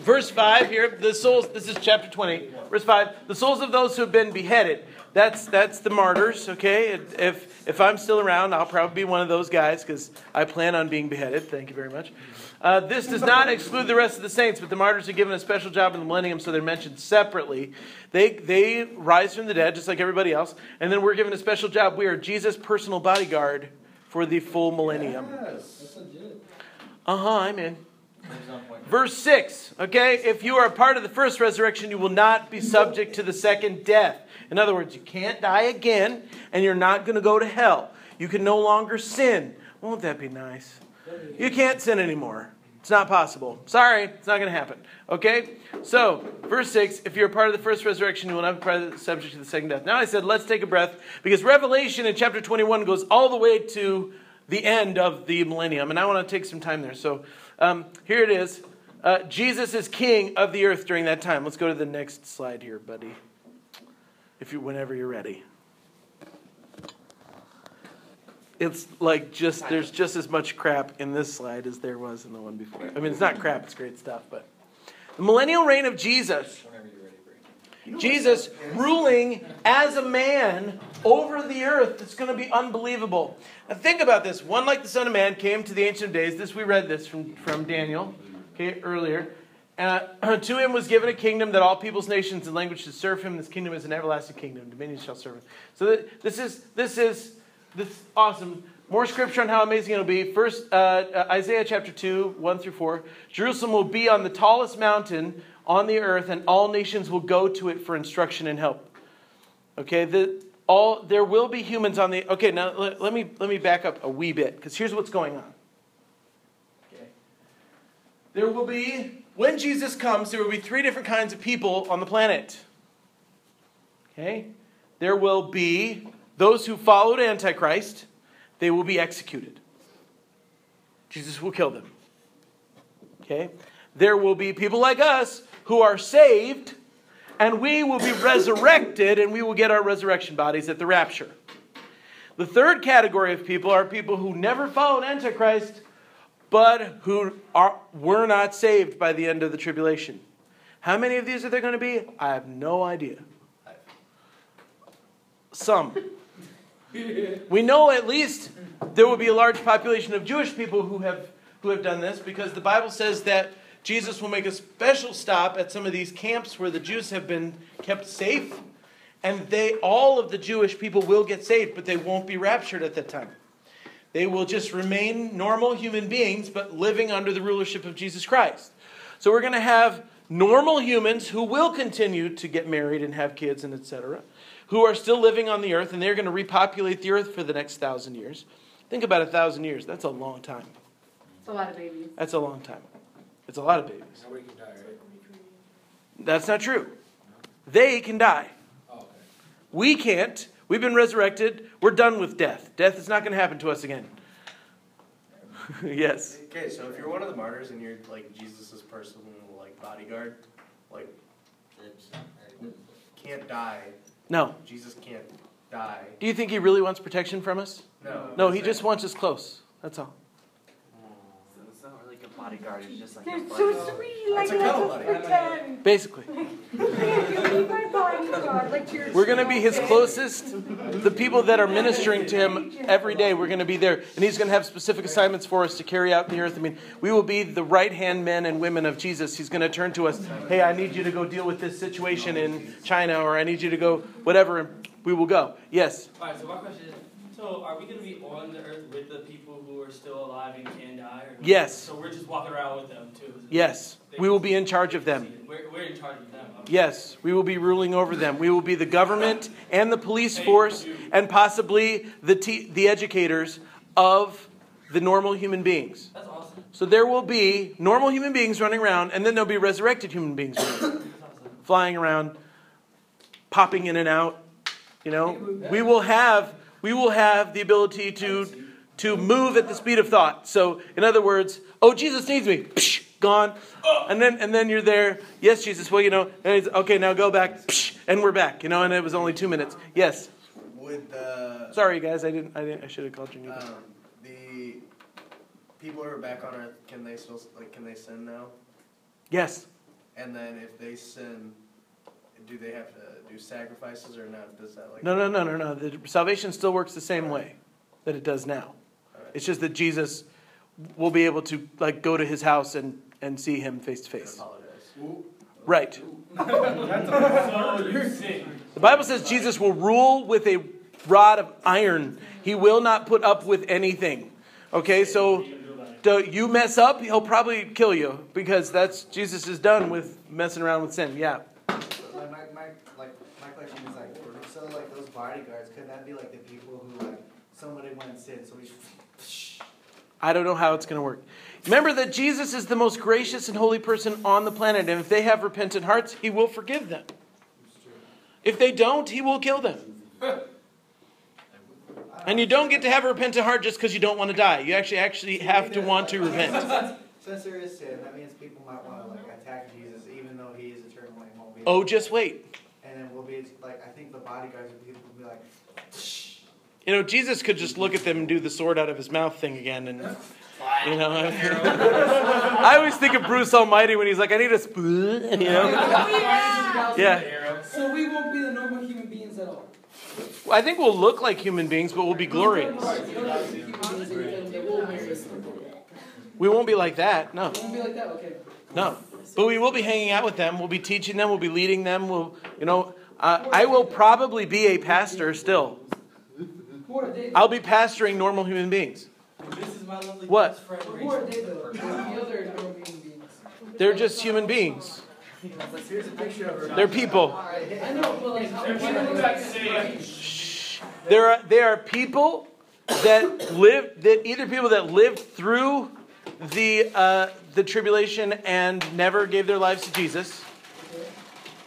Verse 5 here, the souls, this is chapter 20. Verse 5, the souls of those who have been beheaded. That's that's the martyrs, okay? If if I'm still around, I'll probably be one of those guys because I plan on being beheaded. Thank you very much. Uh, this does not exclude the rest of the saints, but the martyrs are given a special job in the millennium, so they're mentioned separately. They they rise from the dead just like everybody else, and then we're given a special job. We are Jesus' personal bodyguard for the full millennium. Yes. Uh huh, I'm in. Verse 6, okay? If you are a part of the first resurrection, you will not be subject to the second death. In other words, you can't die again, and you're not going to go to hell. You can no longer sin. Won't that be nice? You can't sin anymore. It's not possible. Sorry, it's not going to happen. Okay? So, verse 6 if you're a part of the first resurrection, you will not be part of the subject to the second death. Now I said, let's take a breath, because Revelation in chapter 21 goes all the way to the end of the millennium, and I want to take some time there. So, um, here it is. Uh, Jesus is king of the earth during that time. Let's go to the next slide here, buddy. If you, whenever you're ready. It's like just there's just as much crap in this slide as there was in the one before. I mean, it's not crap; it's great stuff. But the millennial reign of Jesus, Whenever you're ready, Brady. Jesus ruling as a man over the earth, it's going to be unbelievable. Now think about this: one like the Son of Man came to the Ancient Days. This we read this from from Daniel, okay, earlier. Uh, to him was given a kingdom that all peoples, nations, and languages should serve him. This kingdom is an everlasting kingdom. Dominion shall serve him. So th- this is this is this is awesome. More scripture on how amazing it'll be. First, uh, uh, Isaiah chapter 2, 1 through 4. Jerusalem will be on the tallest mountain on the earth, and all nations will go to it for instruction and help. Okay, the, all, there will be humans on the. Okay, now let, let me, let me back up a wee bit, because here's what's going on. Okay. There will be, when Jesus comes, there will be three different kinds of people on the planet. Okay? There will be those who followed Antichrist, they will be executed. Jesus will kill them. Okay? There will be people like us who are saved, and we will be resurrected, and we will get our resurrection bodies at the rapture. The third category of people are people who never followed Antichrist, but who are, were not saved by the end of the tribulation. How many of these are there going to be? I have no idea. Some. We know at least there will be a large population of Jewish people who have, who have done this because the Bible says that Jesus will make a special stop at some of these camps where the Jews have been kept safe. And they, all of the Jewish people will get saved, but they won't be raptured at that time. They will just remain normal human beings, but living under the rulership of Jesus Christ. So we're going to have normal humans who will continue to get married and have kids and etc who are still living on the earth, and they're going to repopulate the earth for the next thousand years. Think about a thousand years. That's a long time. It's a lot of babies. That's a long time. It's a lot of babies. Nobody can die, right? That's not true. They can die. Oh, okay. We can't. We've been resurrected. We're done with death. Death is not going to happen to us again. yes. Okay, so if you're one of the martyrs and you're like Jesus' personal like bodyguard, like can't die, No. Jesus can't die. Do you think he really wants protection from us? No. No, he just wants us close. That's all. So it's not really a bodyguard, it's just like They're a so sweet, like a let us pretend. Basically. You'll be my bodyguard, like you're We're going to be his closest. The people that are ministering to him every day, we're going to be there. And he's going to have specific assignments for us to carry out in the earth. I mean, we will be the right hand men and women of Jesus. He's going to turn to us, hey, I need you to go deal with this situation in China, or I need you to go whatever, and we will go. Yes. Alright, so my question is, so are we gonna be on the earth with the people are still alive and can die? Or Yes. So we're just walking around with them too? Yes. We will be in charge of them. We're, we're in charge of them. okay. Yes, we will be ruling over them. We will be the government and the police force and possibly the, te- the educators of the normal human beings. That's awesome. So there will be normal human beings running around, and then there'll be resurrected human beings running around, awesome. flying around, popping in and out. You know, we will have we will have the ability to to move at the speed of thought. So, in other words, oh Jesus needs me, Psh, gone, and then and then you're there. Yes, Jesus. Well, you know, and it's, okay, now go back, Psh, and we're back. You know, and it was only two minutes. Yes. Would the Sorry, guys. I didn't. I didn't. I should have called you. um, the people who are back on Earth can they still like can they sin now? Yes. And then if they sin, do they have to do sacrifices or not? Does that like No, no, no, no, no. The salvation still works the same way that it does now. It's just that Jesus will be able to like go to his house and and see him face to face. Right. The Bible says Jesus will rule with a rod of iron. He will not put up with anything. Okay, so you mess up, he'll probably kill you because that's Jesus is done with messing around with sin. Yeah. My, my, like, my question is like, so like those bodyguards, could that be like the people who like, somebody went and sin, so we I don't know how it's going to work. Remember that Jesus is the most gracious and holy person on the planet, and if they have repentant hearts, he will forgive them. If they don't, he will kill them. And you don't get to have a repentant heart just because you don't want to die. You actually actually have to want to repent. Since there is sin, that means people might want to like attack Jesus, even though he is eternal and won't be. Oh, just wait. And then we'll be like, I think the bodyguards will be, will be like, You know, Jesus could just look at them and do the sword out of his mouth thing again, and you know. I always think of Bruce Almighty when he's like, "I need a spoon," you know. Yeah. So we won't be the normal human beings at all. I think we'll look like human beings, but we'll be glorious. We won't be like that. No. Won't be like that. Okay. No. But we will be hanging out with them. We'll be teaching them. We'll be leading them. We'll, you know, uh, I will probably be a pastor still. Who are they? I'll be pastoring normal human beings. This is my lovely What? best friend. Who are they though? The other normal human beings. They're just human beings. here's a picture of her. They're people. I know, but like, how There are, they are people that live that either people that lived through the uh, the tribulation and never gave their lives to Jesus,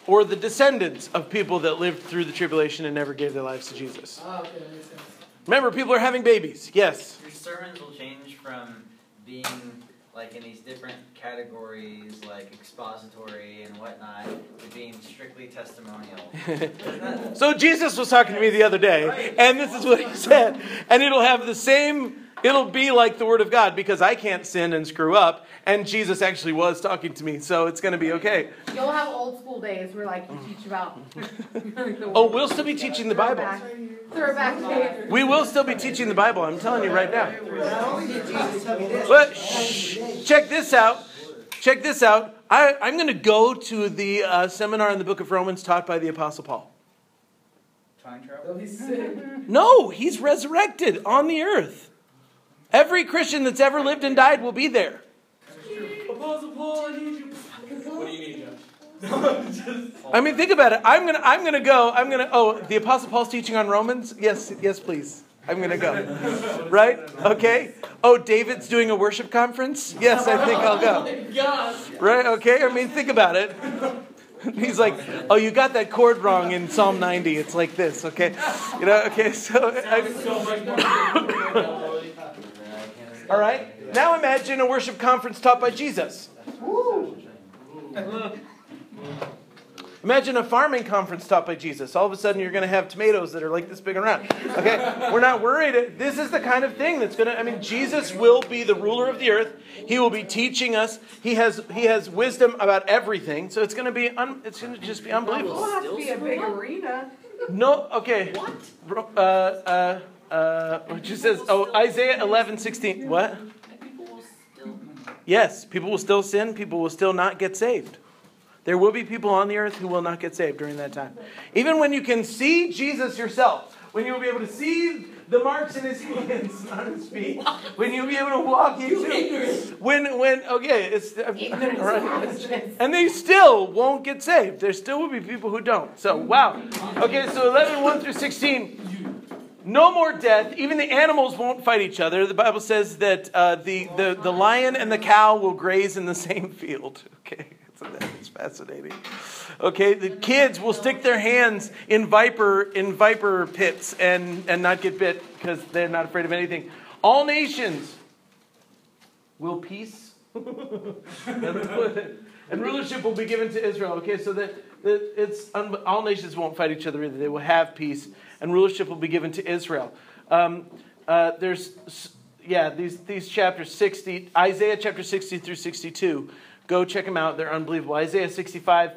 or the descendants of people that lived through the tribulation and never gave their lives to Jesus. Ah, okay, that makes sense. Remember, people are having babies. Yes. Your sermons will change from being like in these different categories, like expository and whatnot, to being strictly testimonial. So Jesus was talking to me the other day, and this is what he said. And it'll have the same, it'll be like the Word of God because I can't sin and screw up, and Jesus actually was talking to me, so it's going to be okay. You'll have old school days where like you teach about. Oh, we'll still be teaching the Bible. Throwback. We will still be teaching the Bible, I'm telling you right now. But shh, check this out. Check this out. I, I'm going to go to the uh, seminar in the book of Romans taught by the Apostle Paul. Time travel? No, he's resurrected on the earth. Every Christian that's ever lived and died will be there. Apostle Paul, I need you. What do you need, Josh? I mean, think about it. I'm gonna, I'm gonna go. I'm gonna. Oh, the Apostle Paul's teaching on Romans. Yes, yes, please. I'm gonna go. Right? Okay. Oh, David's doing a worship conference. Yes, I think I'll go. Oh right? Okay. I mean, think about it. He's like, oh, you got that chord wrong in Psalm 90. It's like this. Okay. You know. Okay. So. I, So much more difficult. All right. Now imagine a worship conference taught by Jesus. Imagine a farming conference taught by Jesus. All of a sudden, you're going to have tomatoes that are like this big around. Okay, we're not worried. This is the kind of thing that's going to. I mean, Jesus will be the ruler of the earth. He will be teaching us. He has he has wisdom about everything. So it's going to be. Un, it's going to just be unbelievable. It'll have to be a big arena. No. Okay. What? Uh, uh, uh, what just says? Oh, Isaiah eleven sixteen. What? Yes, people will still sin. People will still not get saved. There will be people on the earth who will not get saved during that time. Even when you can see Jesus yourself, when you will be able to see the marks in his hands on his feet, when you'll be able to walk into when when okay, it's all right. And they still won't get saved. There still will be people who don't. So wow. Okay, so 11, 1 through 16. No more death. Even the animals won't fight each other. The Bible says that uh, the, the, the lion and the cow will graze in the same field. Okay, so that's fascinating. Okay, the kids will stick their hands in viper in viper pits and, and not get bit because they're not afraid of anything. All nations will peace and rulership will be given to Israel. Okay, so that, that it's all nations won't fight each other either. They will have peace, and rulership will be given to Israel. Um, uh, there's yeah these these chapters sixty Isaiah chapter sixty through sixty two. Go check them out. They're unbelievable. Isaiah sixty five.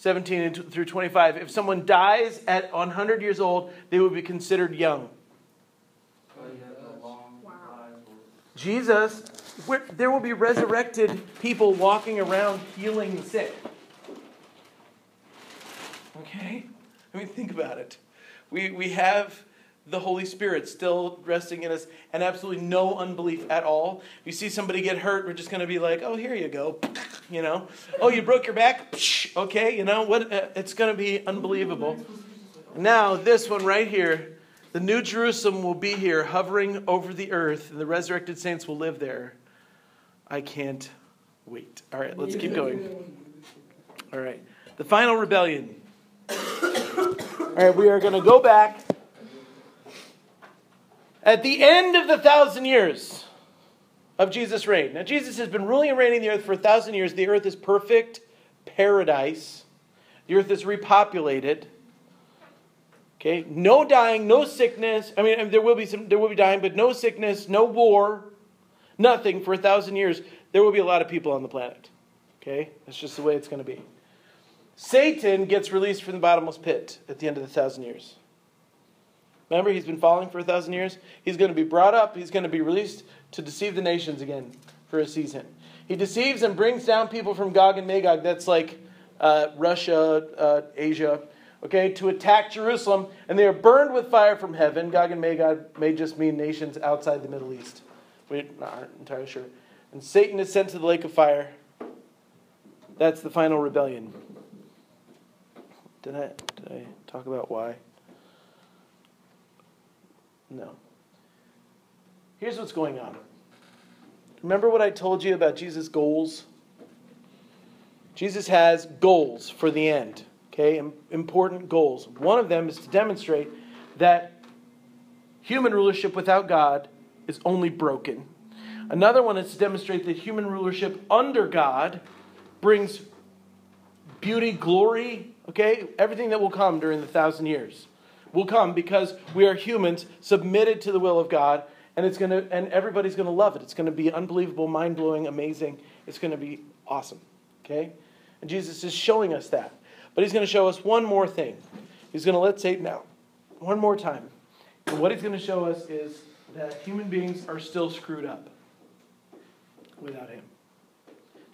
17 through 25. If someone dies at 100 years old, they will be considered young. Jesus, there will be resurrected people walking around healing the sick. Okay? I mean, think about it. We, we have the Holy Spirit still resting in us and absolutely no unbelief at all. You see somebody get hurt, we're just going to be like, oh, here you go. You know, oh, you broke your back? Okay, you know, what? Uh, it's going to be unbelievable. Now, this one right here, the New Jerusalem will be here hovering over the earth, and the resurrected saints will live there. I can't wait. All right, let's keep going. All right, the final rebellion. All right, we are going to go back at the end of the thousand years of Jesus' reign. Now, Jesus has been ruling and reigning the earth for a thousand years. The earth is perfect paradise, the earth is repopulated. Okay, no dying, no sickness. I mean, there will be some, there will be dying, but no sickness, no war, nothing for a thousand years. There will be a lot of people on the planet. Okay, that's just the way it's going to be. Satan gets released from the bottomless pit at the end of the thousand years. Remember, he's been falling for a thousand years. He's going to be brought up. He's going to be released to deceive the nations again for a season. He deceives and brings down people from Gog and Magog. That's like uh, Russia, uh, Asia, okay, to attack Jerusalem. And they are burned with fire from heaven. Gog and Magog may just mean nations outside the Middle East. We're not entirely sure. And Satan is sent to the lake of fire. That's the final rebellion. Did I, did I talk about why? No. Here's what's going on. Remember what I told you about Jesus' goals? Jesus has goals for the end, okay? Important goals. One of them is to demonstrate that human rulership without God is only broken. Another one is to demonstrate that human rulership under God brings beauty, glory, okay? Everything that will come during the thousand years will come because we are humans submitted to the will of God and it's to and everybody's going to love it. It's going to be unbelievable, mind-blowing, amazing. It's going to be awesome. Okay? And Jesus is showing us that. But he's going to show us one more thing. He's going to let Satan out one more time. And what he's going to show us is that human beings are still screwed up without him.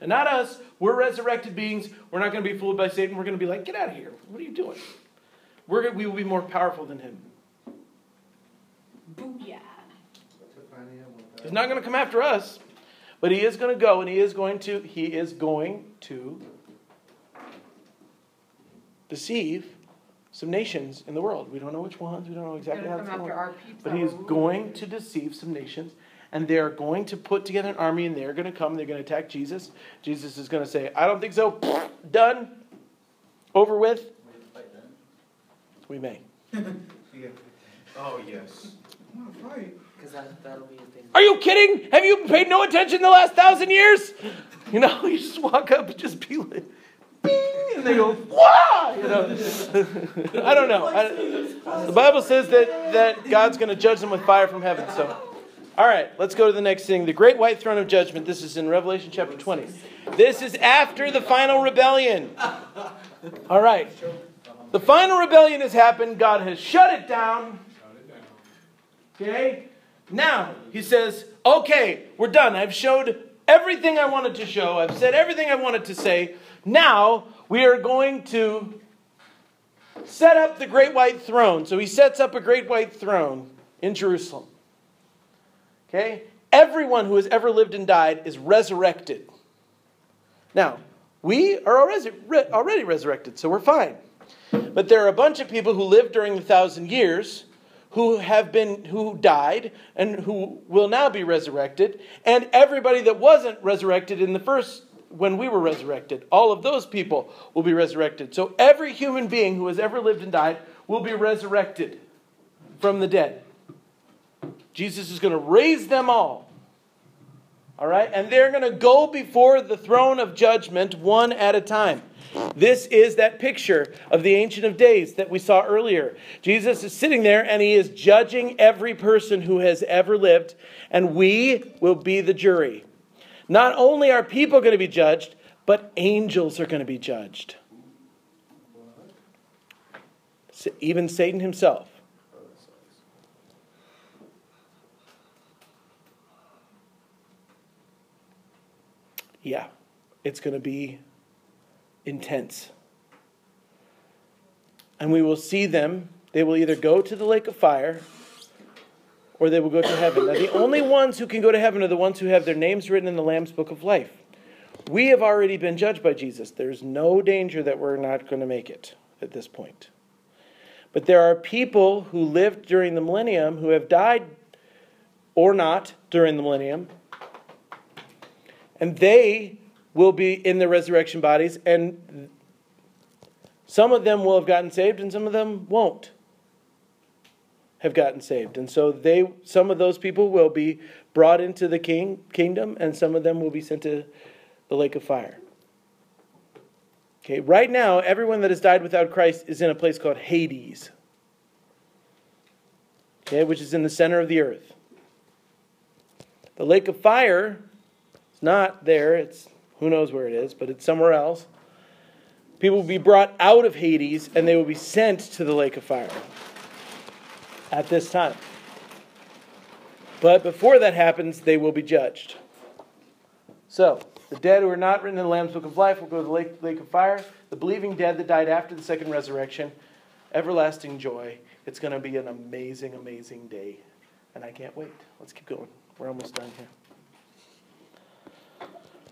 And not us. We're resurrected beings. We're not going to be fooled by Satan. We're going to be like, get out of here. What are you doing? We're, we will be more powerful than him. Booyah. He's not going to come after us, but he is going to go and he is going to he is going to deceive some nations in the world. We don't know which ones. We don't know exactly how it's going. But he's going to deceive some nations and they're going to put together an army and they're going to come they're going to attack Jesus. Jesus is going to say, "I don't think so. Done. Over with." We may. yeah. Oh, yes. Because that, that'll be a thing. Are you kidding? Have you paid no attention the last thousand years? You know, you just walk up and just be like, Bing! and they go, Wah! You know, I don't know. I, the Bible says that, that God's going to judge them with fire from heaven. So, all right, let's go to the next thing. The great white throne of judgment. This is in Revelation chapter 20. This is after the final rebellion. All right. The final rebellion has happened. God has shut it down. Okay? Now, he says, okay, we're done. I've showed everything I wanted to show. I've said everything I wanted to say. Now, we are going to set up the great white throne. So he sets up a great white throne in Jerusalem. Okay? Everyone who has ever lived and died is resurrected. Now, we are already, resurrected, so we're fine. But there are a bunch of people who lived during the thousand years who have been who died and who will now be resurrected and everybody that wasn't resurrected in the first when we were resurrected all of those people will be resurrected so every human being who has ever lived and died will be resurrected from the dead jesus is going to raise them all all right and they're going to go before the throne of judgment one at a time this is that picture of the Ancient of Days that we saw earlier. Jesus is sitting there and he is judging every person who has ever lived, and we will be the jury. Not only are people going to be judged, but angels are going to be judged. Even Satan himself. Yeah, it's going to be intense. And we will see them. They will either go to the lake of fire or they will go to heaven. Now, the only ones who can go to heaven are the ones who have their names written in the Lamb's book of life. We have already been judged by Jesus. There's no danger that we're not going to make it at this point. But there are people who lived during the millennium who have died or not during the millennium, and they will be in their resurrection bodies, and some of them will have gotten saved, and some of them won't have gotten saved. And so they some of those people will be brought into the king kingdom and some of them will be sent to the lake of fire. Okay, right now everyone that has died without Christ is in a place called Hades. Okay, which is in the center of the earth. The lake of fire not there. It's who knows where it is, but it's somewhere else. People will be brought out of Hades and they will be sent to the lake of fire at this time. But before that happens, they will be judged. So, the dead who are not written in the Lamb's Book of Life will go to the lake, lake of fire. The believing dead that died after the second resurrection, everlasting joy. It's going to be an amazing, amazing day. And I can't wait. Let's keep going. We're almost done here.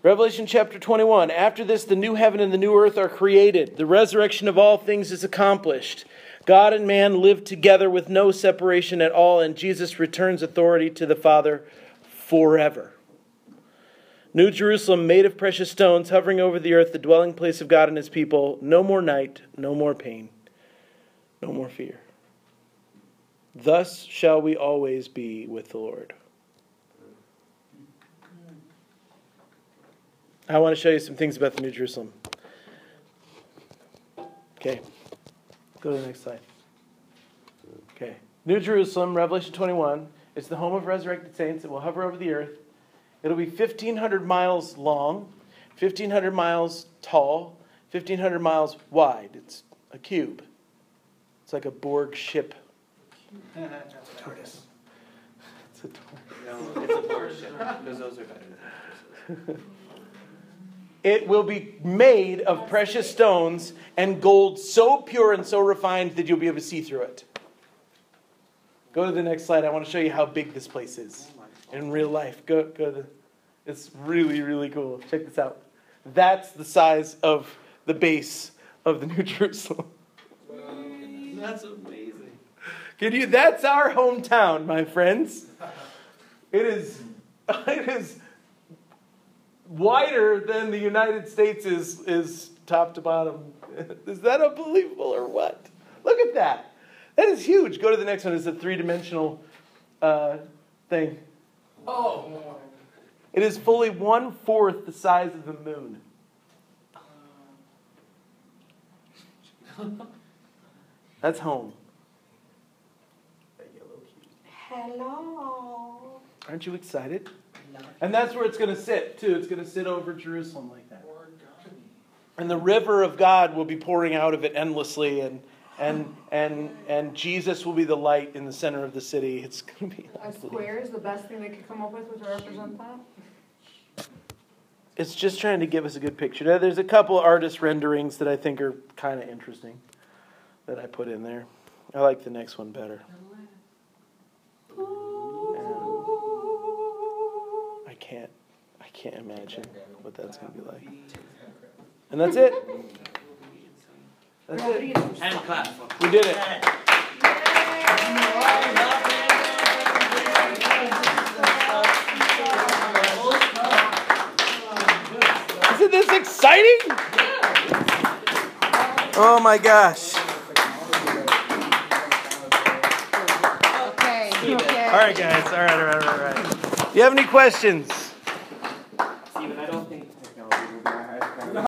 Revelation chapter 21. After this, the new heaven and the new earth are created. The resurrection of all things is accomplished. God and man live together with no separation at all, and Jesus returns authority to the Father forever. New Jerusalem, made of precious stones, hovering over the earth, the dwelling place of God and his people. No more night, no more pain, no more fear. Thus shall we always be with the Lord. I want to show you some things about the New Jerusalem. Okay. Go to the next slide. Okay. New Jerusalem, Revelation 21. It's the home of resurrected saints. It will hover over the earth. It'll be 1,500 miles long, 1,500 miles tall, 1,500 miles wide. It's a cube. It's like a Borg ship. Tortoise. It's a tortoise. No, it's a Porsche, because those are better. It will be made of precious stones and gold so pure and so refined that you'll be able to see through it. Go to the next slide. I want to show you how big this place is oh in real life. Go, go to the, it's really, really cool. Check this out. That's the size of the base of the New Jerusalem. That's amazing. Can you? That's our hometown, my friends. It is. It is wider than the United States is is top to bottom. Is that unbelievable or what? Look at that. That is huge. Go to the next one. It's a three dimensional uh, thing. Oh. It is fully one fourth the size of the moon. That's home. Hello. Aren't you excited? And that's where it's going to sit, too. It's going to sit over Jerusalem like that. And the river of God will be pouring out of it endlessly, and, and, and, and Jesus will be the light in the center of the city. It's going to be A square is the best thing they could come up with to represent that? It's just trying to give us a good picture. Now, there's a couple artist renderings that I think are kind of interesting that I put in there. I like the next one better. Can't imagine what that's going to be like. And that's it. That's it. Hand clap. We did it. Isn't this exciting? Oh my gosh. Okay, okay. All right, guys. All right, all right, all right, all right. Do you have any questions?